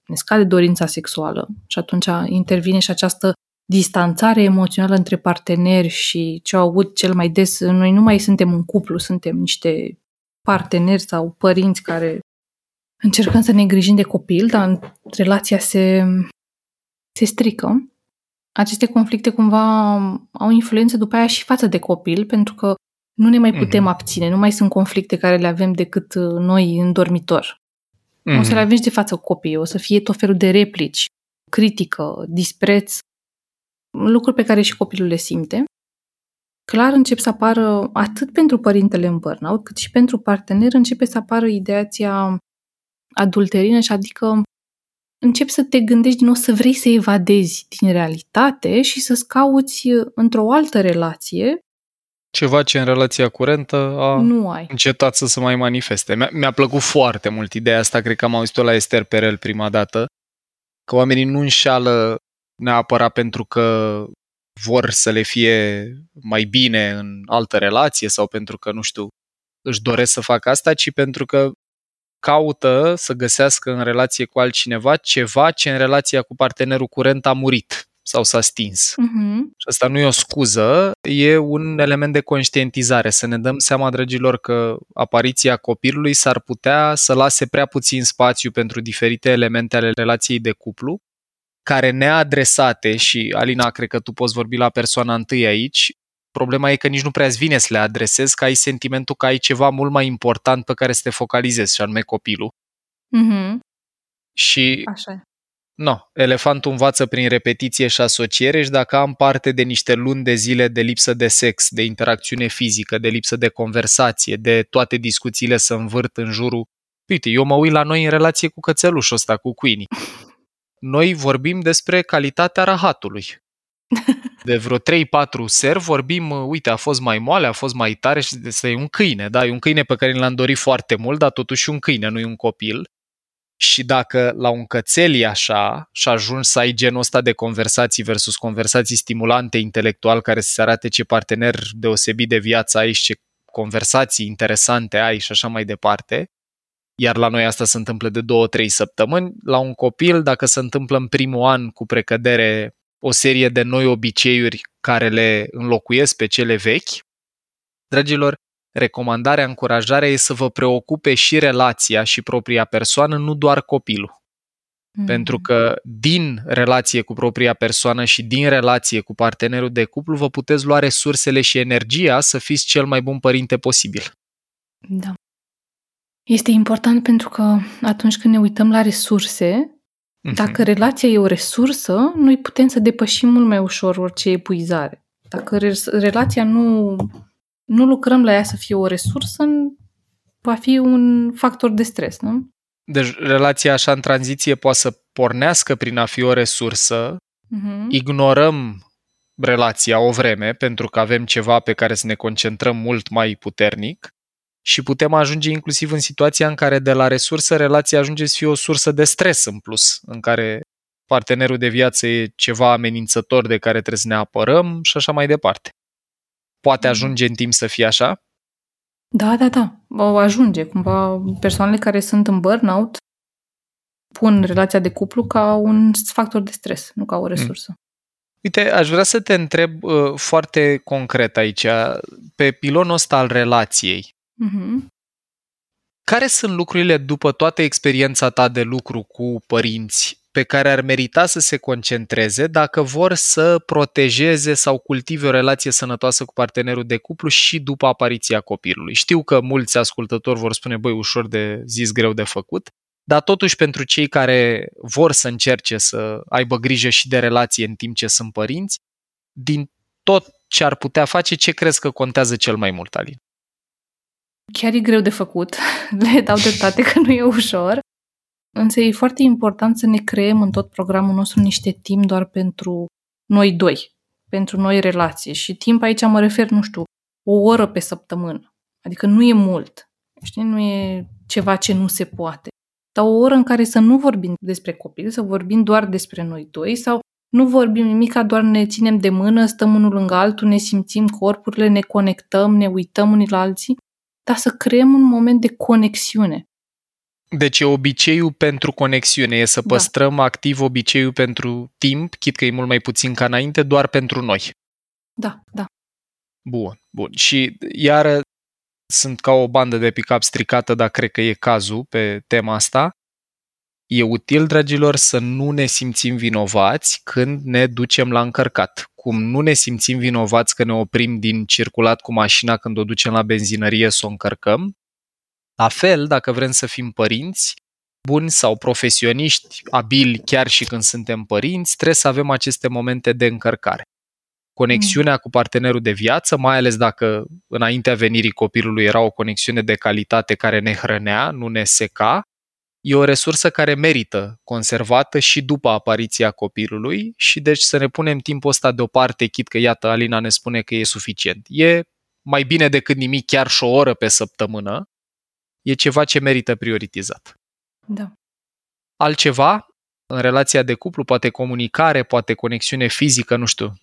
ne scade dorința sexuală și atunci intervine și această distanțare emoțională între parteneri și ce au avut cel mai des, noi nu mai suntem un cuplu, suntem niște parteneri sau părinți care încercăm să ne îngrijim de copil, dar relația se, se strică. aceste conflicte cumva au influență după aia și față de copil, pentru că nu ne mai putem mm-hmm. abține, nu mai sunt conflicte care le avem decât uh, noi în dormitor. Mm-hmm. O să le avem și de față copiii, o să fie tot felul de replici, critică, dispreț, lucruri pe care și copilul le simte. Clar încep să apară, atât pentru părintele în burnout, cât și pentru partener, începe să apară ideația adulterină și adică începi să te gândești din nou să vrei să evadezi din realitate și să-ți cauți într-o altă relație ceva ce în relația curentă a nu ai. încetat să se mai manifeste. Mi-a, mi-a plăcut foarte mult ideea asta, cred că am auzit-o la Esther Perel prima dată, că oamenii nu înșală neapărat pentru că vor să le fie mai bine în altă relație sau pentru că, nu știu, își doresc să facă asta, ci pentru că caută să găsească în relație cu altcineva ceva ce în relația cu partenerul curent a murit sau s-a stins. Uh-huh. Și asta nu e o scuză, e un element de conștientizare, să ne dăm seama, dragilor, că apariția copilului s-ar putea să lase prea puțin spațiu pentru diferite elemente ale relației de cuplu, care neadresate, și Alina, cred că tu poți vorbi la persoana întâi aici, problema e că nici nu prea îți vine să le adresezi, că ai sentimentul că ai ceva mult mai important pe care să te focalizezi, și anume copilul. Uh-huh. Și Așa No, elefantul învață prin repetiție și asociere și dacă am parte de niște luni de zile de lipsă de sex, de interacțiune fizică, de lipsă de conversație, de toate discuțiile să învârt în jurul... Uite, eu mă uit la noi în relație cu cățelușul ăsta, cu Queenie. Noi vorbim despre calitatea rahatului. De vreo 3-4 seri vorbim, uite, a fost mai moale, a fost mai tare și este un câine, da? E un câine pe care l-am dorit foarte mult, dar totuși un câine, nu e un copil. Și dacă la un cățel e așa și ajungi să ai genul ăsta de conversații versus conversații stimulante intelectual care să se arate ce partener deosebit de viață ai și ce conversații interesante ai și așa mai departe, iar la noi asta se întâmplă de două, trei săptămâni, la un copil, dacă se întâmplă în primul an cu precădere o serie de noi obiceiuri care le înlocuiesc pe cele vechi, dragilor, recomandarea, încurajarea e să vă preocupe și relația și propria persoană, nu doar copilul. Mm. Pentru că din relație cu propria persoană și din relație cu partenerul de cuplu vă puteți lua resursele și energia să fiți cel mai bun părinte posibil. Da. Este important pentru că atunci când ne uităm la resurse, mm-hmm. dacă relația e o resursă, noi putem să depășim mult mai ușor orice epuizare. Dacă relația nu nu lucrăm la ea să fie o resursă, va fi un factor de stres, nu? Deci relația așa în tranziție poate să pornească prin a fi o resursă, uh-huh. ignorăm relația o vreme pentru că avem ceva pe care să ne concentrăm mult mai puternic și putem ajunge inclusiv în situația în care de la resursă relația ajunge să fie o sursă de stres în plus, în care partenerul de viață e ceva amenințător de care trebuie să ne apărăm și așa mai departe. Poate mhm. ajunge în timp să fie așa? Da, da, da. O ajunge. Cumva persoanele care sunt în burnout pun relația de cuplu ca un factor de stres, nu ca o mm. resursă. Uite, aș vrea să te întreb uh, foarte concret aici, pe pilonul ăsta al relației. Uh-huh. Care sunt lucrurile după toată experiența ta de lucru cu părinți pe care ar merita să se concentreze dacă vor să protejeze sau cultive o relație sănătoasă cu partenerul de cuplu și după apariția copilului. Știu că mulți ascultători vor spune, băi, ușor de zis, greu de făcut, dar totuși pentru cei care vor să încerce să aibă grijă și de relație în timp ce sunt părinți, din tot ce ar putea face, ce crezi că contează cel mai mult, Alin? Chiar e greu de făcut. Le dau dreptate că nu e ușor. Însă e foarte important să ne creăm în tot programul nostru niște timp doar pentru noi doi, pentru noi relații. Și timp aici mă refer, nu știu, o oră pe săptămână. Adică nu e mult. Știi? Nu e ceva ce nu se poate. Dar o oră în care să nu vorbim despre copil, să vorbim doar despre noi doi sau nu vorbim nimic, doar ne ținem de mână, stăm unul lângă altul, ne simțim corpurile, ne conectăm, ne uităm unii la alții, dar să creăm un moment de conexiune. Deci e obiceiul pentru conexiune, e să da. păstrăm da. activ obiceiul pentru timp, chit că e mult mai puțin ca înainte, doar pentru noi. Da, da. Bun, bun. Și iară sunt ca o bandă de pick-up stricată, dar cred că e cazul pe tema asta. E util, dragilor, să nu ne simțim vinovați când ne ducem la încărcat. Cum nu ne simțim vinovați că ne oprim din circulat cu mașina când o ducem la benzinărie să o încărcăm, la fel, dacă vrem să fim părinți buni sau profesioniști abili chiar și când suntem părinți, trebuie să avem aceste momente de încărcare. Conexiunea mm. cu partenerul de viață, mai ales dacă înaintea venirii copilului era o conexiune de calitate care ne hrănea, nu ne seca, e o resursă care merită conservată și după apariția copilului și deci să ne punem timpul ăsta deoparte, chit că iată Alina ne spune că e suficient. E mai bine decât nimic, chiar și o oră pe săptămână, e ceva ce merită prioritizat. Da. Altceva în relația de cuplu, poate comunicare, poate conexiune fizică, nu știu.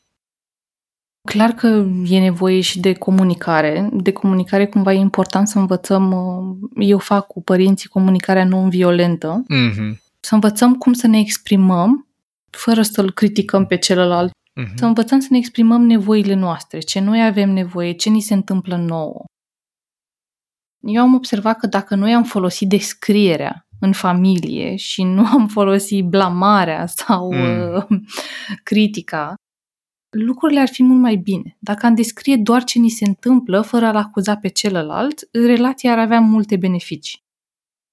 Clar că e nevoie și de comunicare. De comunicare cumva e important să învățăm, uh, eu fac cu părinții comunicarea non-violentă, Mm-hmm. să învățăm cum să ne exprimăm fără să-l criticăm pe celălalt, Mm-hmm. să învățăm să ne exprimăm nevoile noastre, ce noi avem nevoie, ce ni se întâmplă nouă. Eu am observat că dacă noi am folosit descrierea în familie și nu am folosit blamarea sau Mm. uh, critica, lucrurile ar fi mult mai bine. Dacă am descrie doar ce ni se întâmplă, fără a-l acuza pe celălalt, relația ar avea multe beneficii.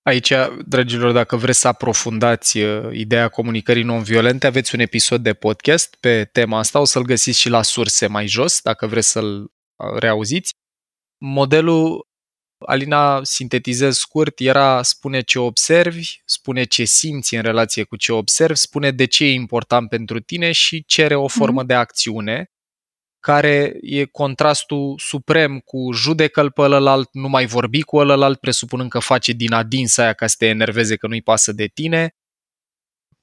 Aici, dragilor, dacă vreți să aprofundați uh, ideea comunicării non-violente, aveți un episod de podcast pe tema asta, o să-l găsiți și la surse mai jos, dacă vreți să-l uh, reauziți. Modelul, Alina, sintetizez scurt, era spune ce observi, spune ce simți în relație cu ce observi, spune de ce e important pentru tine și cere o formă de acțiune care e contrastul suprem cu judecă-l pe ălălalt, nu mai vorbi cu ălălalt, presupunând că face din adins aia ca să te enerveze că nu-i pasă de tine,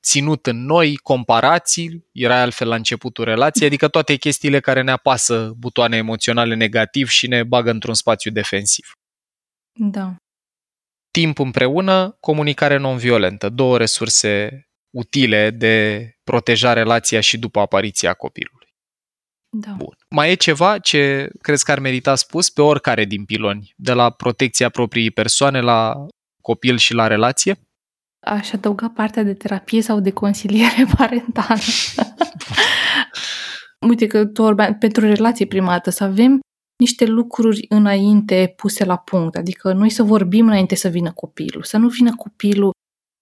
ținut în noi, comparații, era altfel la începutul relației, adică toate chestiile care ne apasă butoane emoționale negativ și ne bagă într-un spațiu defensiv. Da. Timp împreună, comunicare non-violentă, două resurse utile de proteja relația și după apariția copilului. Da. Bun. Mai e ceva ce crezi că ar merita spus pe oricare din piloni, de la protecția propriei persoane la copil și la relație? Aș adăuga partea de terapie sau de consiliere parentală. Uite că tu vorbeai pentru relație prima dată, să avem niște lucruri înainte puse la punct, adică noi să vorbim înainte să vină copilul, să nu vină copilul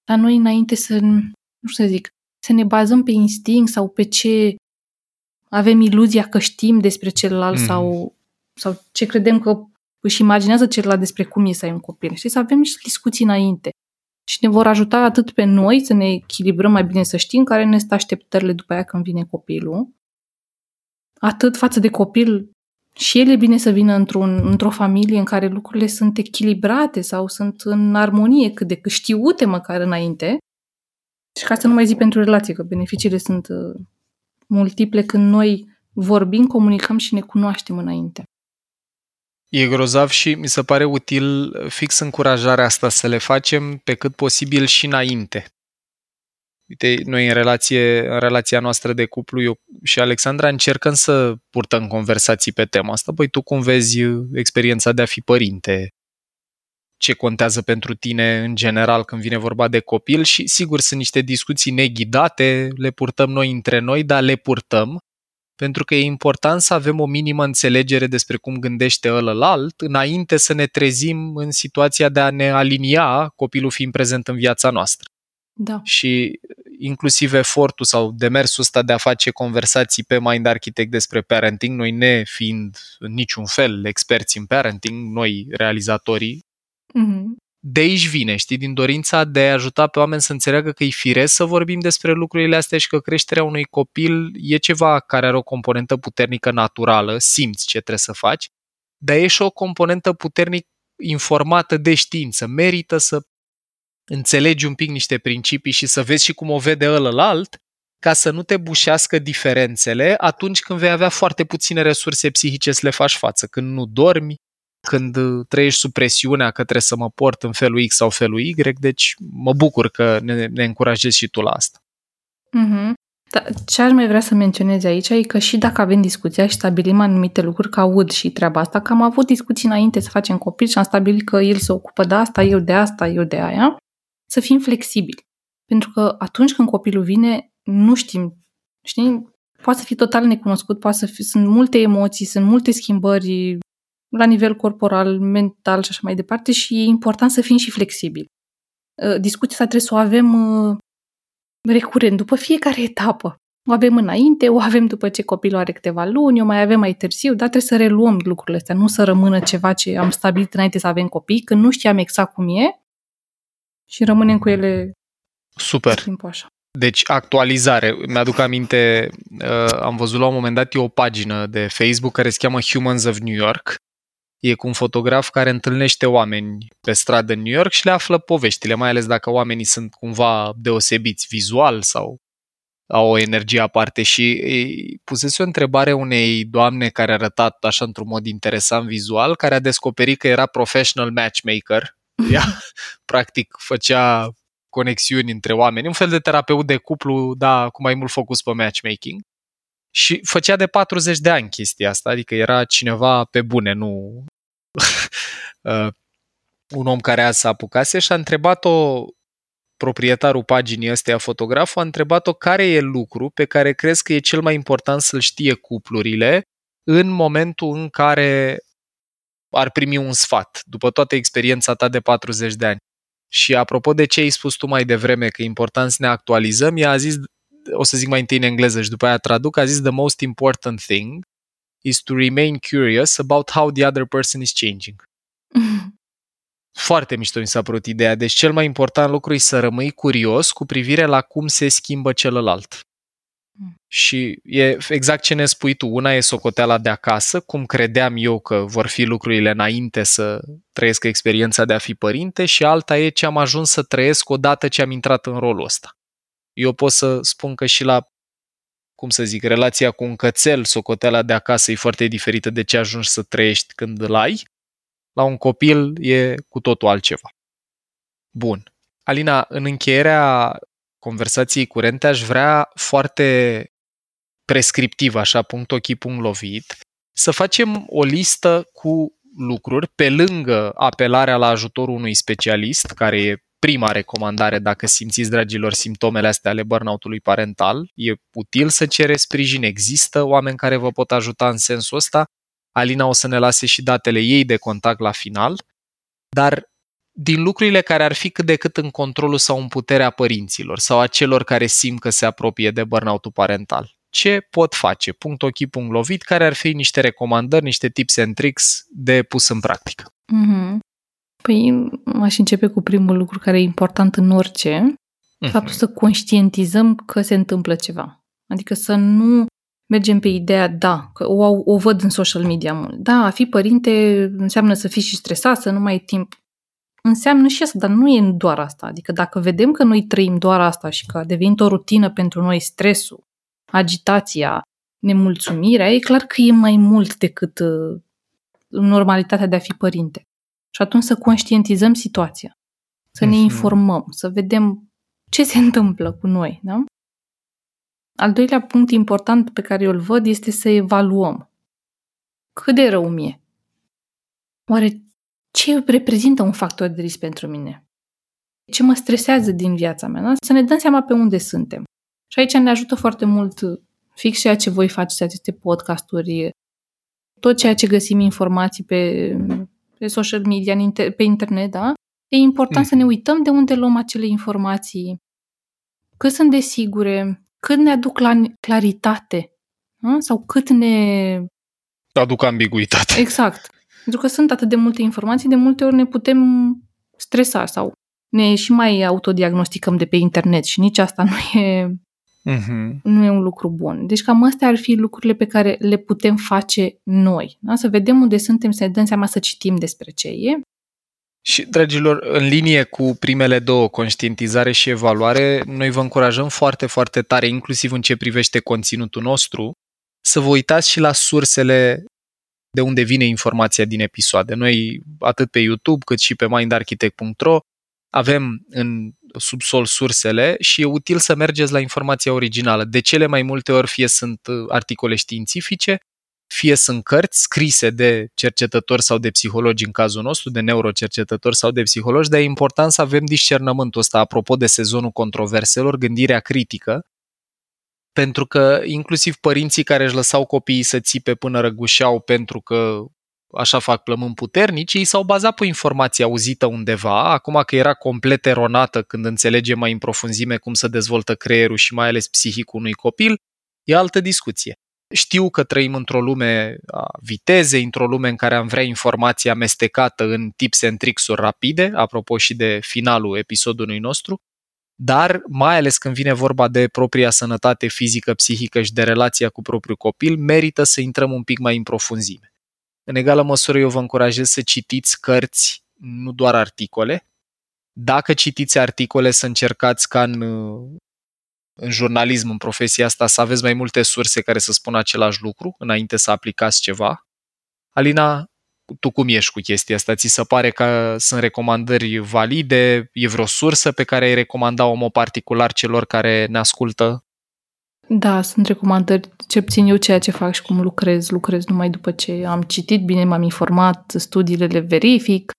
la noi înainte să, nu știu să zic, să ne bazăm pe instinct sau pe ce avem iluzia că știm despre celălalt Mhm. mm. sau, sau ce credem că își imaginează celălalt despre cum e să ai un copil. Știi, să avem niște discuții înainte. Și ne vor ajuta atât pe noi să ne echilibrăm mai bine, să știm care ne sunt așteptările după aia când vine copilul, atât față de copil, și el e bine să vină într-un, într-o familie în care lucrurile sunt echilibrate sau sunt în armonie, cât de cât știute măcar înainte. Și ca să nu mai zic pentru relație, că beneficiile sunt uh, multiple când noi vorbim, comunicăm și ne cunoaștem înainte. E grozav și mi se pare util fix încurajarea asta să le facem pe cât posibil și înainte. Uite, noi în, relație, în relația noastră de cuplu, eu și Alexandra încercăm să purtăm conversații pe tema asta. Băi, tu cum vezi experiența de a fi părinte? Ce contează pentru tine în general când vine vorba de copil? Și sigur sunt niște discuții neghidate, le purtăm noi între noi, dar le purtăm pentru că e important să avem o minimă înțelegere despre cum gândește ălălalt înainte să ne trezim în situația de a ne alinia copilul fiind prezent în viața noastră. Da. Și inclusiv efortul sau demersul ăsta de a face conversații pe Mind Architect despre parenting, noi ne fiind în niciun fel experți în parenting, noi realizatorii, Mm-hmm. de aici vine, știi, din dorința de a ajuta pe oameni să înțeleagă că e firesc să vorbim despre lucrurile astea și că creșterea unui copil e ceva care are o componentă puternică naturală, simți ce trebuie să faci, dar e și o componentă puternic informată de știință. Merită să înțelegi un pic niște principii și să vezi și cum o vede ălălalt, ca să nu te bușească diferențele atunci când vei avea foarte puține resurse psihice să le faci față, când nu dormi, când uh, trăiești sub presiunea că trebuie să mă port în felul X sau felul Y, deci mă bucur că ne, ne încurajezi și tu la asta. Mm-hmm. Da, ce aș mai vrea să menționez aici e că și dacă avem discuția și stabilim anumite lucruri, că aud și treaba asta, că am avut discuții înainte să facem copil și am stabilit că el se ocupă de asta, eu de asta, eu de aia, să fim flexibili. Pentru că atunci când copilul vine, nu știm, știi, poate să fie total necunoscut, poate să fie, sunt multe emoții, sunt multe schimbări la nivel corporal, mental și așa mai departe și e important să fim și flexibili. Uh, discuția asta trebuie să o avem uh, recurent, după fiecare etapă. O avem înainte, o avem după ce copilul are câteva luni, o mai avem mai târziu, dar trebuie să reluăm lucrurile astea, nu să rămână ceva ce am stabilit înainte să avem copii, când nu știam exact cum e și rămânem cu ele Super. timpul așa. Deci, actualizare. Mi-aduc aminte, uh, am văzut la un moment dat e o pagină de Facebook care se cheamă Humans of New York. E cu un fotograf care întâlnește oameni pe stradă în New York și le află poveștile, mai ales dacă oamenii sunt cumva deosebiți vizual sau au o energie aparte și îi pusese o întrebare unei doamne care a arătat așa într-un mod interesant vizual, care a descoperit că era professional matchmaker. Ea, practic, făcea conexiuni între oameni, un fel de terapeut de cuplu, da, cu mai mult focus pe matchmaking. Și făcea de 40 de ani chestia asta, adică era cineva pe bune, nu uh, un om care a să apucase și a întrebat-o proprietarul paginii ăsteia, fotograful, a întrebat-o care e lucru pe care crezi că e cel mai important să-l știe cuplurile în momentul în care ar primi un sfat, după toată experiența ta de 40 de ani. Și apropo de ce ai spus tu mai devreme, că e important să ne actualizăm, ea a zis, o să zic mai întâi în engleză și după aia traduc, a zis the most important thing is to remain curious about how the other person is changing. Foarte mișto mi s-a părut ideea. Deci cel mai important lucru e să rămâi curios cu privire la cum se schimbă celălalt. Mm. Și e exact ce ne spui tu. Una e socoteala de acasă, cum credeam eu că vor fi lucrurile înainte să trăiesc experiența de a fi părinte și alta e ce am ajuns să trăiesc odată ce am intrat în rolul ăsta. Eu pot să spun că și la, cum să zic, relația cu un cățel, socoteala de acasă e foarte diferită de ce ajungi să trăiești când îl ai. La un copil e cu totul altceva. Bun. Alina, în încheierea conversației curente aș vrea foarte prescriptiv, așa, punct ochii, punct lovit, să facem o listă cu lucruri pe lângă apelarea la ajutorul unui specialist, care e prima recomandare dacă simțiți, dragilor, simptomele astea ale burnout-ului parental. E util să cere sprijin, există oameni care vă pot ajuta în sensul ăsta. Alina o să ne lase și datele ei de contact la final, dar din lucrurile care ar fi cât de cât în controlul sau în puterea părinților sau a celor care simt că se apropie de burnout ul Ce pot face? Punct ochii, punct lovit, care ar fi niște recomandări, niște tips and tricks de pus în practică? Mm-hmm. Păi aș începe cu primul lucru care e important în orice, mm-hmm. faptul să conștientizăm că se întâmplă ceva. Adică să nu mergem pe ideea, da, că o, o văd în social media mult. Da, a fi părinte înseamnă să fii și stresat, să nu mai ai timp înseamnă și asta, dar nu e doar asta. Adică dacă vedem că noi trăim doar asta și că a devenit o rutină pentru noi stresul, agitația, nemulțumirea, e clar că e mai mult decât uh, normalitatea de a fi părinte. Și atunci să conștientizăm situația, să ne mhm. informăm, să vedem ce se întâmplă cu noi. Da? Al doilea punct important pe care eu îl văd este să evaluăm. Cât de rău mi-e? Oare ce reprezintă un factor de risc pentru mine? Ce mă stresează din viața mea? Da? Să ne dăm seama pe unde suntem. Și aici ne ajută foarte mult fix ceea ce voi faceți aceste podcasturi, tot ceea ce găsim informații pe, pe social media, pe internet, da? E important mm. să ne mhm. uităm de unde luăm acele informații, cât sunt de sigure, cât ne aduc la claritate da? sau cât ne... Aduc ambiguitate. Exact. Pentru că sunt atât de multe informații, de multe ori ne putem stresa sau ne și mai autodiagnosticăm de pe internet și nici asta nu e, uh-huh. nu e un lucru bun. Deci cam astea ar fi lucrurile pe care le putem face noi. Da? Să vedem unde suntem, să ne dăm seama să citim despre ce e. Și, dragilor, în linie cu primele două, conștientizare și evaluare, noi vă încurajăm foarte, foarte tare, inclusiv în ce privește conținutul nostru, să vă uitați și la sursele de unde vine informația din episoade. Noi, atât pe YouTube cât și pe mindarchitect.ro, avem în subsol sursele și e util să mergeți la informația originală. De cele mai multe ori fie sunt uh, articole științifice, fie sunt cărți scrise de cercetători sau de psihologi în cazul nostru, de neurocercetători sau de psihologi, dar e important să avem discernământul ăsta, apropo de sezonul controverselor, gândirea critică, pentru că inclusiv părinții care își lăsau copiii să țipe până răgușeau pentru că așa fac plămâni puternici, ei s-au bazat pe informație auzită undeva, acum că era complet eronată când înțelege mai în profunzime cum se dezvoltă creierul și mai ales psihicul unui copil, e altă discuție. Știu că trăim într-o lume a vitezei, într-o lume în care am vrea informație amestecată în tips and tricks-uri rapide, apropo și de finalul episodului nostru, dar mai ales când vine vorba de propria sănătate fizică, psihică și de relația cu propriul copil, merită să intrăm un pic mai în profunzime. În egală măsură eu vă încurajez să citiți cărți, nu doar articole. Dacă citiți articole, să încercați ca în, în jurnalism, în profesia asta, să aveți mai multe surse care să spună același lucru înainte să aplicați ceva. Alina, tu cum ești cu chestia asta? Ți se pare că sunt recomandări valide? E vreo sursă pe care ai recomanda omul particular celor care ne ascultă? Da, sunt recomandări, ce puțin eu ceea ce fac și cum lucrez. Lucrez numai după ce am citit bine, m-am informat, studiile le verific.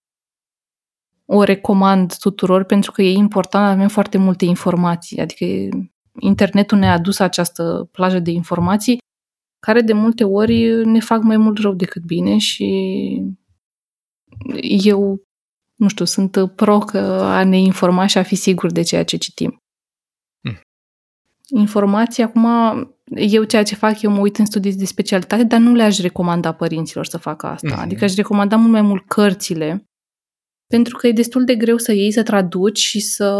O recomand tuturor pentru că e important, avem foarte multe informații. Adică internetul ne-a adus această plajă de informații care de multe ori ne fac mai mult rău decât bine și eu, nu știu, sunt pro că a ne informa și a fi sigur de ceea ce citim. Mm. Informații, acum, eu ceea ce fac, eu mă uit în studii de specialitate, dar nu le-aș recomanda părinților să facă asta. Mm-hmm. Adică aș recomanda mult mai mult cărțile pentru că e destul de greu să iei, să traduci și să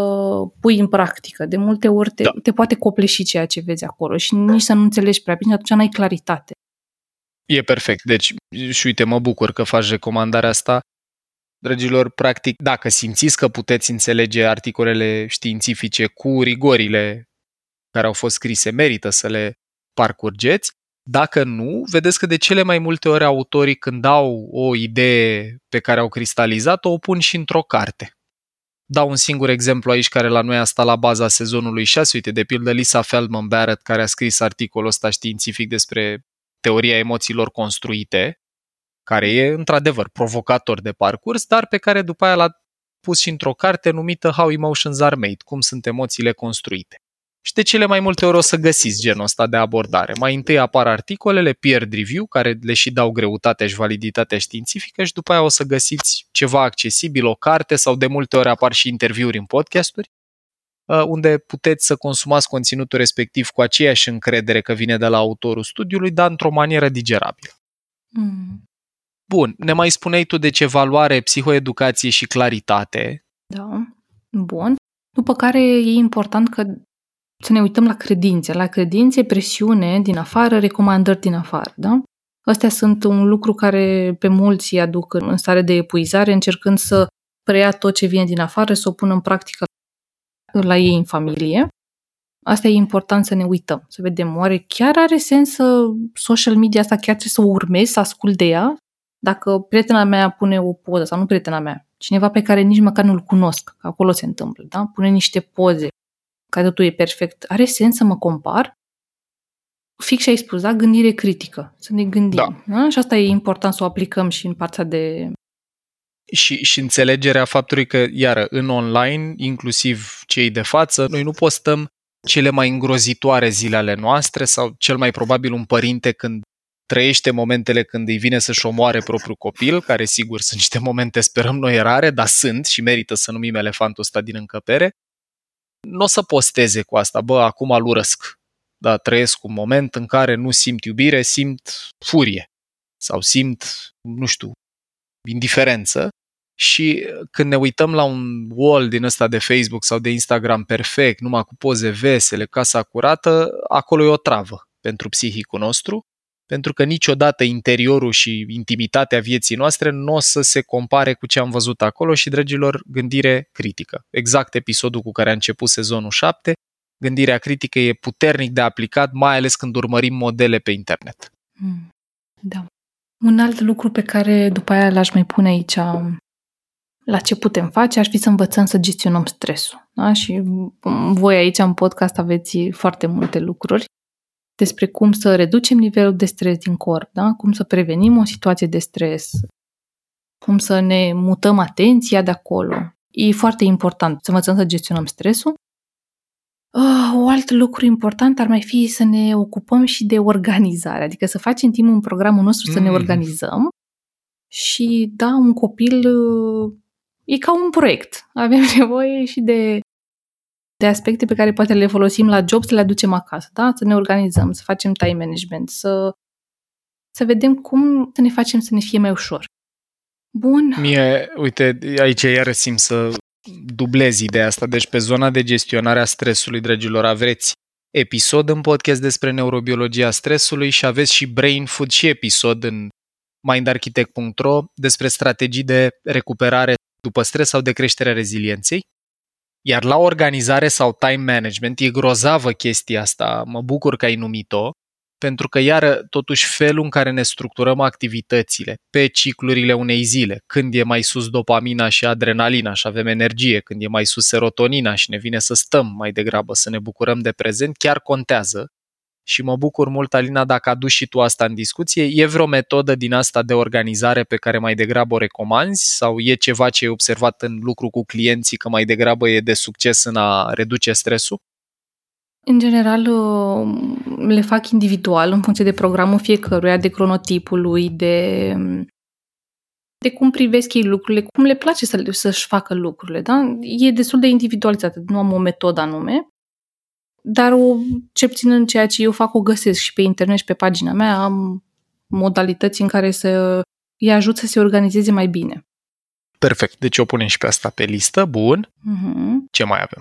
pui în practică. De multe ori te, da. te poate copleși ceea ce vezi acolo și nici să nu înțelegi prea bine, atunci n-ai claritate. E perfect. Deci, și uite, mă bucur că faci recomandarea asta. Dragilor, practic, dacă simțiți că puteți înțelege articolele științifice cu rigorile care au fost scrise, merită să le parcurgeți. Dacă nu, vedeți că de cele mai multe ori autorii când au o idee pe care au cristalizat-o, o pun și într-o carte. Dau un singur exemplu aici care la noi a stat la baza sezonului 6, uite, de pildă Lisa Feldman Barrett, care a scris articolul ăsta științific despre teoria emoțiilor construite, care e într-adevăr provocator de parcurs, dar pe care după aia l-a pus și într-o carte numită How Emotions Are Made, cum sunt emoțiile construite. Și de cele mai multe ori o să găsiți genul ăsta de abordare. Mai întâi apar articolele peer review, care le și dau greutatea și validitatea științifică și după aia o să găsiți ceva accesibil, o carte sau de multe ori apar și interviuri în podcasturi, uh, unde puteți să consumați conținutul respectiv cu aceeași încredere că vine de la autorul studiului, dar într-o manieră digerabilă. Mm. Bun, ne mai spuneai tu de ce valoare, psihoeducație și claritate. Da, bun. După care e important că să ne uităm la credințe. La credințe, presiune din afară, recomandări din afară, da? Astea sunt un lucru care pe mulți îi aduc în stare de epuizare, încercând să preia tot ce vine din afară, să o pună în practică la ei în familie. Asta e important să ne uităm, să vedem, oare chiar are sens să social media asta chiar trebuie să o urmezi, să ascult de ea? Dacă prietena mea pune o poză, sau nu prietena mea, cineva pe care nici măcar nu-l cunosc, că acolo se întâmplă, da? pune niște poze că totul e perfect, are sens să mă compar? Fix și ai spus, da? Gândire critică. Să ne gândim. Da. Da? Și asta e important să o aplicăm și în partea de... Și, și înțelegerea faptului că, iară, în online, inclusiv cei de față, noi nu postăm cele mai îngrozitoare zile ale noastre sau cel mai probabil un părinte când trăiește momentele când îi vine să-și omoare propriul copil, care sigur sunt niște momente, sperăm noi, rare, dar sunt și merită să numim elefantul ăsta din încăpere nu o să posteze cu asta, bă, acum îl urăsc. Da, trăiesc un moment în care nu simt iubire, simt furie sau simt, nu știu, indiferență. Și când ne uităm la un wall din ăsta de Facebook sau de Instagram perfect, numai cu poze vesele, casa curată, acolo e o travă pentru psihicul nostru pentru că niciodată interiorul și intimitatea vieții noastre nu o să se compare cu ce am văzut acolo și, dragilor, gândire critică. Exact episodul cu care a început sezonul 7, gândirea critică e puternic de aplicat, mai ales când urmărim modele pe internet. Hmm. Da. Un alt lucru pe care după aia l-aș mai pune aici la ce putem face, aș fi să învățăm să gestionăm stresul. Da? Și voi aici în podcast aveți foarte multe lucruri despre cum să reducem nivelul de stres din corp, da? cum să prevenim o situație de stres, cum să ne mutăm atenția de acolo. E foarte important să învățăm să gestionăm stresul. Uh, o alt lucru important ar mai fi să ne ocupăm și de organizare, adică să facem timp în programul nostru să ne mm. organizăm și da, un copil uh, e ca un proiect. Avem nevoie și de, de aspecte pe care poate le folosim la job să le aducem acasă, da? Să ne organizăm, să facem time management, să, să vedem cum să ne facem să ne fie mai ușor. Bun. Mie, uite, aici iar simt să dublez ideea asta. Deci pe zona de gestionare a stresului, dragilor, aveți episod în podcast despre neurobiologia stresului și aveți și Brain Food și episod în mindarchitect.ro despre strategii de recuperare după stres sau de creșterea rezilienței. Iar la organizare sau time management e grozavă chestia asta, mă bucur că ai numit-o, pentru că, iară, totuși, felul în care ne structurăm activitățile pe ciclurile unei zile, când e mai sus dopamina și adrenalina și avem energie, când e mai sus serotonina și ne vine să stăm mai degrabă, să ne bucurăm de prezent, chiar contează. Și mă bucur mult, Alina, dacă aduci și tu asta în discuție. E vreo metodă din asta de organizare pe care mai degrabă o recomanzi sau e ceva ce ai observat în lucru cu clienții că mai degrabă e de succes în a reduce stresul? În general, uh, le fac individual, în funcție de programul fiecăruia, de cronotipul lui, de, de cum privesc ei lucrurile, cum le place să, să-și facă lucrurile. Da? E destul de individualizat, nu am o metodă anume, dar o, ce puțin în ceea ce eu fac o găsesc și pe internet și pe pagina mea am modalități în care să îi ajut să se organizeze mai bine. Perfect, deci o punem și pe asta pe listă, bun. Uh-huh. Ce mai avem?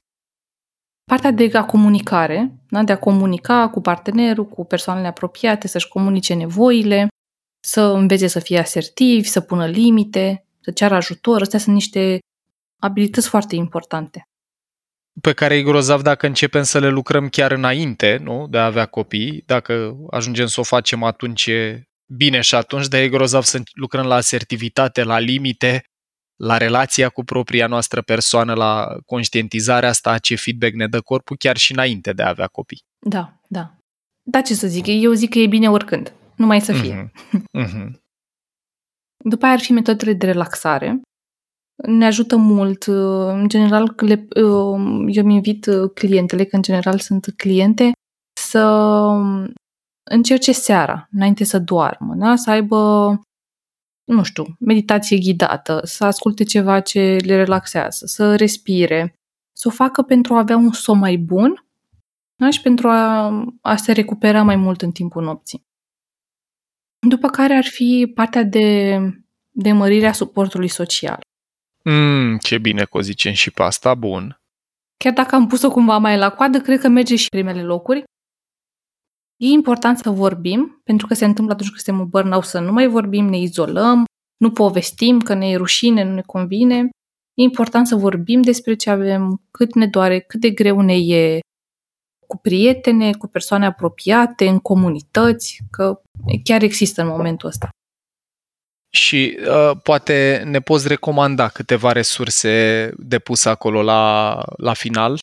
Partea de a comunicare, da? de a comunica cu partenerul, cu persoanele apropiate, să-și comunice nevoile, să învețe să fie asertivi, să pună limite, să ceară ajutor. Astea sunt niște abilități foarte importante. Pe care e grozav dacă începem să le lucrăm chiar înainte, nu? De a avea copii. Dacă ajungem să o facem atunci e bine și atunci, dar e grozav să lucrăm la asertivitate, la limite, la relația cu propria noastră persoană, la conștientizarea asta, ce feedback ne dă corpul, chiar și înainte de a avea copii. Da, da. Da, ce să zic, eu zic că e bine oricând, numai să fie. Mm-hmm. Mm-hmm. După aia ar fi metodele de relaxare. Ne ajută mult, în general, le, eu îmi invit clientele, că în general sunt cliente, să încerce seara, înainte să doarmă, da? să aibă nu știu, meditație ghidată, să asculte ceva ce le relaxează, să respire, să o facă pentru a avea un somn mai bun da? și pentru a, a se recupera mai mult în timpul nopții. După care ar fi partea de, de mărirea suportului social. Mm, ce bine că o zicem și pe asta, bun. Chiar dacă am pus-o cumva mai la coadă, cred că merge și primele locuri. E important să vorbim, pentru că se întâmplă atunci când suntem în burnout să nu mai vorbim, ne izolăm, nu povestim că ne e rușine, nu ne convine. E important să vorbim despre ce avem, cât ne doare, cât de greu ne e cu prietene, cu persoane apropiate, în comunități, că chiar există în momentul ăsta. Și uh, poate ne poți recomanda câteva resurse de pus acolo la, la final?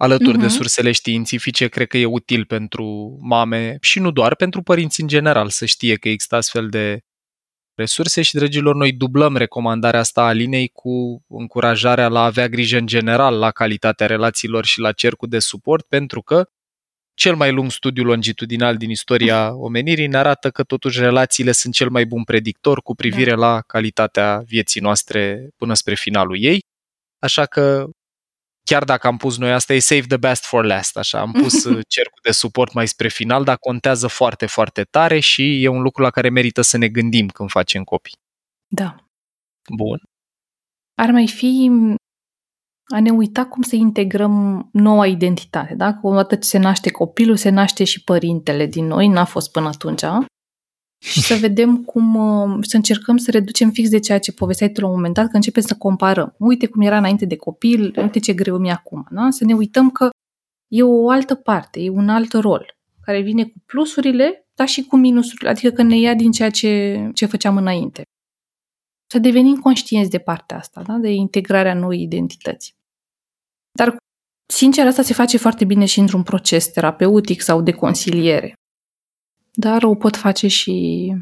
alături uh-huh. de mhm. sursele științifice, cred că e util pentru mame și nu doar, pentru părinți în general să știe că există astfel de resurse și, dragilor, noi dublăm recomandarea asta a linei cu încurajarea la a avea grijă în general la calitatea relațiilor și la cercul de suport, pentru că cel mai lung studiu longitudinal din istoria omenirii ne arată că totuși relațiile sunt cel mai bun predictor cu privire da. la calitatea vieții noastre până spre finalul ei. Așa că chiar dacă am pus noi asta, e save the best for last, așa, am pus uh, cercul de suport mai spre final, dar contează foarte, foarte tare și e un lucru la care merită să ne gândim când facem copii. Da. Bun. Ar mai fi a ne uita cum să integrăm noua identitate, da? Că odată ce se naște copilul, se naște și părintele din noi, n-a fost până atunci și să vedem cum, uh, să încercăm să reducem fix de ceea ce povesteai tu la un moment dat, că începem să comparăm. Uite cum era înainte de copil, uite ce greu mi-e acum. Da? Să ne uităm că e o altă parte, e un alt rol, care vine cu plusurile, dar și cu minusurile, adică că ne ia din ceea ce, ce făceam înainte. Să devenim conștienți de partea asta, da? de integrarea noi identități. Dar, sincer, asta se face foarte bine și într-un proces terapeutic sau de consiliere. dar o pot face și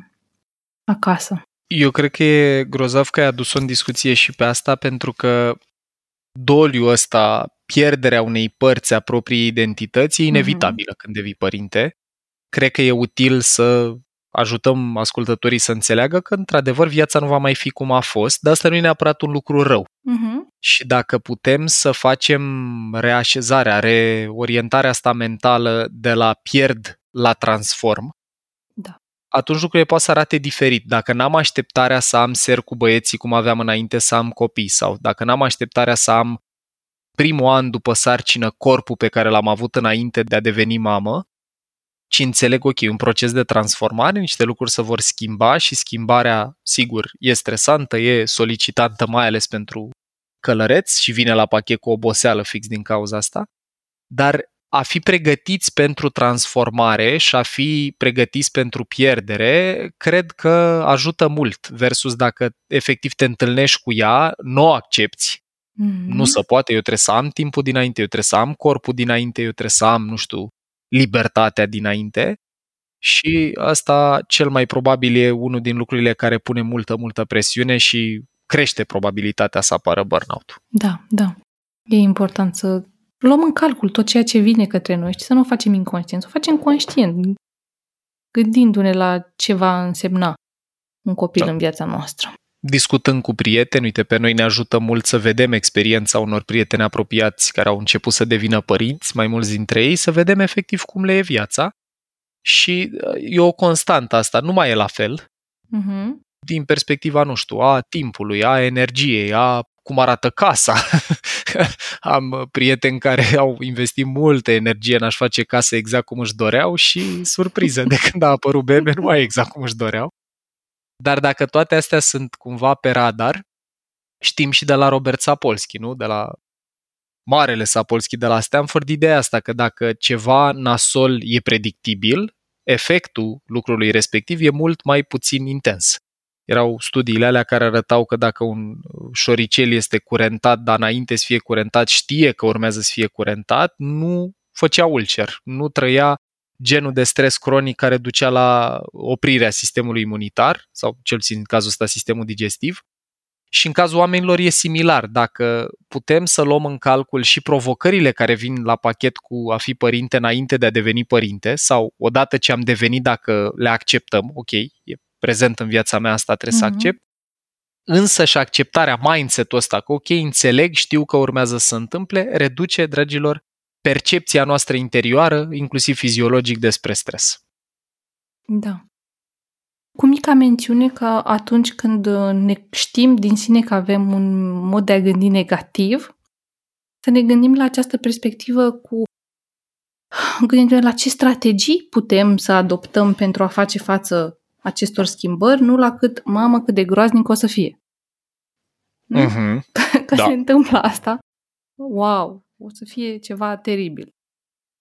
acasă. Eu cred că e grozav că ai adus-o în discuție și pe asta, pentru că doliul ăsta, pierderea unei părți a propriei identități, e mhm. inevitabilă mm-hmm. când devii părinte. Cred că e util să ajutăm ascultătorii să înțeleagă că, într-adevăr, viața nu va mai fi cum a fost, dar asta nu e neapărat un lucru rău. Uh-huh. Și dacă putem să facem reașezarea, reorientarea asta mentală de la pierd la transform, da. atunci lucrurile poate să arate diferit. Dacă n-am așteptarea să am ser cu băieții cum aveam înainte să am copii sau dacă n-am așteptarea să am primul an după sarcină corpul pe care l-am avut înainte de a deveni mamă, ci înțeleg, ok, un proces de transformare, niște lucruri se vor schimba și schimbarea, sigur, e stresantă, e solicitantă, mai ales pentru călăreți și vine la pachet cu oboseală fix din cauza asta, dar a fi pregătiți pentru transformare și a fi pregătiți pentru pierdere, cred că ajută mult versus dacă efectiv te întâlnești cu ea, nu o accepti, mm-hmm. nu se poate, eu trebuie să am timpul dinainte, eu trebuie să am corpul dinainte, eu trebuie să am, nu știu, libertatea dinainte și asta cel mai probabil e unul din lucrurile care pune multă, multă presiune și crește probabilitatea să apară burnout. Da, da. E important să luăm în calcul tot ceea ce vine către noi și să nu o facem inconștient, să o facem conștient, gândindu-ne la ce va însemna un copil da. în viața noastră. Discutând cu prieteni, uite, pe noi ne ajută mult să vedem experiența unor prieteni apropiați care au început să devină părinți, mai mulți dintre ei, să vedem efectiv cum le e viața. Și uh, e o constantă asta, nu mai e la fel. Uh-huh din perspectiva, nu știu, a timpului, a energiei, a cum arată casa. Am prieteni care au investit multă energie în a-și face casă exact cum își doreau și surpriză, de când a apărut bebe, nu mai exact cum își doreau. Dar dacă toate astea sunt cumva pe radar, știm și de la Robert Sapolsky, nu? De la marele Sapolsky de la Stanford, ideea asta că dacă ceva nasol e predictibil, efectul lucrului respectiv e mult mai puțin intens erau studiile alea care arătau că dacă un șoricel este curentat, dar înainte să fie curentat, știe că urmează să fie curentat, nu făcea ulcer, nu trăia genul de stres cronic care ducea la oprirea sistemului imunitar, sau cel puțin în cazul ăsta sistemul digestiv. Și în cazul oamenilor e similar. Dacă putem să luăm în calcul și provocările care vin la pachet cu a fi părinte înainte de a deveni părinte, sau odată ce am devenit, dacă le acceptăm, ok, e prezent în viața mea, asta trebuie mm-hmm. să mhm. accept. Însă și acceptarea mindset-ul ăsta, că ok, înțeleg, știu că urmează să se întâmple, reduce, dragilor, percepția noastră interioară, inclusiv fiziologic, despre stres. Da. Cu mica mențiune că atunci când ne știm din sine că avem un mod de a gândi negativ, să ne gândim la această perspectivă cu gândindu-ne la ce strategii putem să adoptăm pentru a face față acestor schimbări, nu la cât, mamă, cât de groaznic o să fie. Mm-hmm. Că da. se întâmplă asta, wow, o să fie ceva teribil.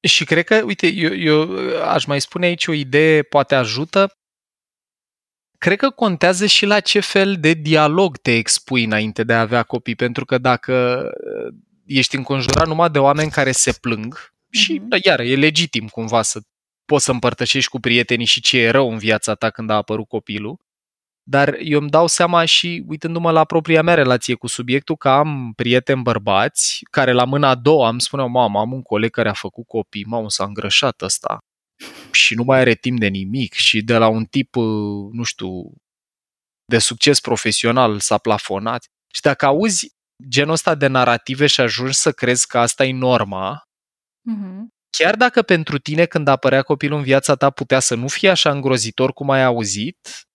Și cred că, uite, eu, eu aș mai spune aici o idee, poate ajută. Cred că contează și la ce fel de dialog te expui înainte de a avea copii, pentru că dacă ești înconjurat numai de oameni care se plâng, mm-hmm. și, da, iar, e legitim cumva să poți să împărtășești cu prietenii și ce e rău în viața ta când a apărut copilul. Dar eu îmi dau seama și uitându-mă la propria mea relație cu subiectul că am prieteni bărbați care la mâna a doua îmi spuneau, mamă, am un coleg care a făcut copii, mamă, s-a îngrășat ăsta și nu mai are timp de nimic și de la un tip, nu știu, de succes profesional s-a plafonat. Și dacă auzi genul ăsta de narrative și ajungi să crezi că asta e norma, uh-huh chiar dacă pentru tine când apărea copilul în viața ta putea să nu fie așa îngrozitor cum ai auzit,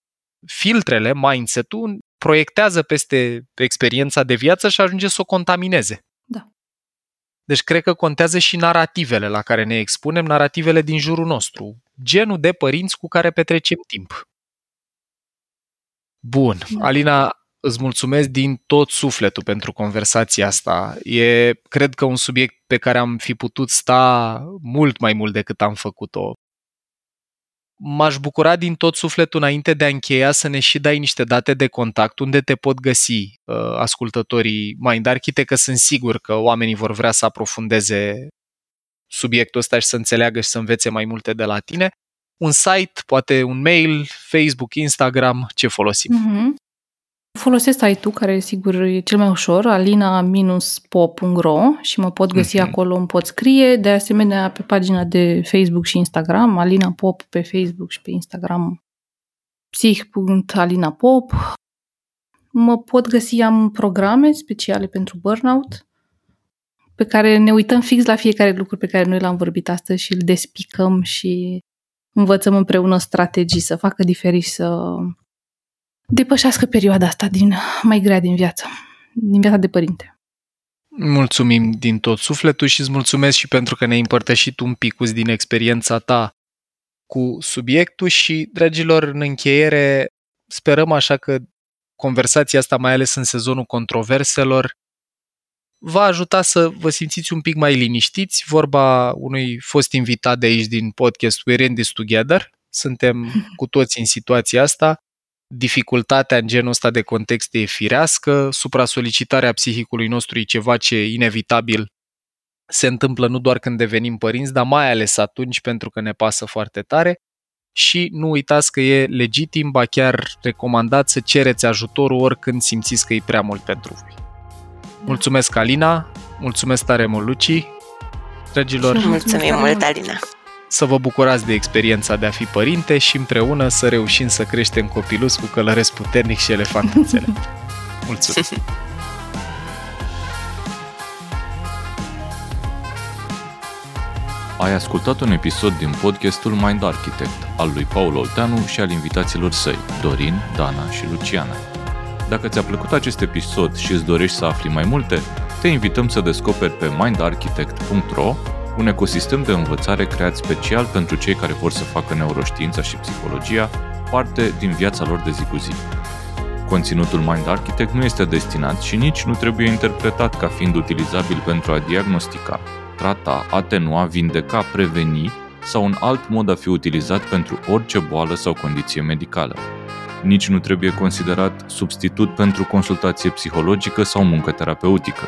filtrele, mindset-ul, proiectează peste experiența de viață și ajunge să o contamineze. Da. Deci cred că contează și narativele la care ne expunem, narativele din jurul nostru, genul de părinți cu care petrecem timp. Bun. Da. Alina, îți mulțumesc din tot sufletul pentru conversația asta. E, cred că, un subiect pe care am fi putut sta mult mai mult decât am făcut-o. M-aș bucura din tot sufletul înainte de a încheia să ne și dai niște date de contact unde te pot găsi uh, ascultătorii Mind Architect, că sunt sigur că oamenii vor vrea să aprofundeze subiectul ăsta și să înțeleagă și să învețe mai multe de la tine. un site, poate un mail, Facebook, Instagram, ce folosim? Mm-hmm. Folosesc site-ul, care sigur e cel mai ușor, alina-pop.ro și mă pot găsi mm-hmm. acolo, îmi pot scrie. De asemenea, pe pagina de Facebook și Instagram, Alina Pop pe Facebook și pe Instagram, psih.alinapop. Mă pot găsi, am programe speciale pentru burnout, pe care ne uităm fix la fiecare lucru pe care noi l-am vorbit astăzi și îl despicăm și învățăm împreună strategii să facă diferit, să depășească perioada asta din, mai grea din viață, din viața de părinte. Mulțumim din tot sufletul și îți mulțumesc și pentru că ne-ai împărtășit un pic din experiența ta cu subiectul și, dragilor, în încheiere, sperăm așa că conversația asta, mai ales în sezonul controverselor, va ajuta să vă simțiți un pic mai liniștiți. Vorba unui fost invitat de aici din podcast We're in this together. Suntem cu toți în situația asta. Dificultatea în genul ăsta de context e firească, supra-solicitarea psihicului nostru e ceva ce inevitabil se întâmplă nu doar când devenim părinți, dar mai ales atunci pentru că ne pasă foarte tare și nu uitați că e legitim, ba chiar recomandat să cereți ajutorul oricând simțiți că e prea mult pentru voi. Mulțumesc, Alina, mulțumesc tare mult, Luci, dragilor. Mulțumim mult, Alina. Să vă bucurați de experiența de a fi părinte și împreună să reușim să creștem copilus cu călăresc puternic și elefant înțelept. Mulțumesc! Ai ascultat un episod din podcastul Mind Architect al lui Paul Olteanu și al invitaților săi, Dorin, Dana și Luciana. Dacă ți-a plăcut acest episod și îți dorești să afli mai multe, te invităm să descoperi pe mindarchitect.ro un ecosistem de învățare creat special pentru cei care vor să facă neuroștiința și psihologia parte din viața lor de zi cu zi. Conținutul Mind Architect nu este destinat și nici nu trebuie interpretat ca fiind utilizabil pentru a diagnostica, trata, atenua, vindeca, preveni sau un alt mod a fi utilizat pentru orice boală sau condiție medicală. Nici nu trebuie considerat substitut pentru consultație psihologică sau muncă terapeutică.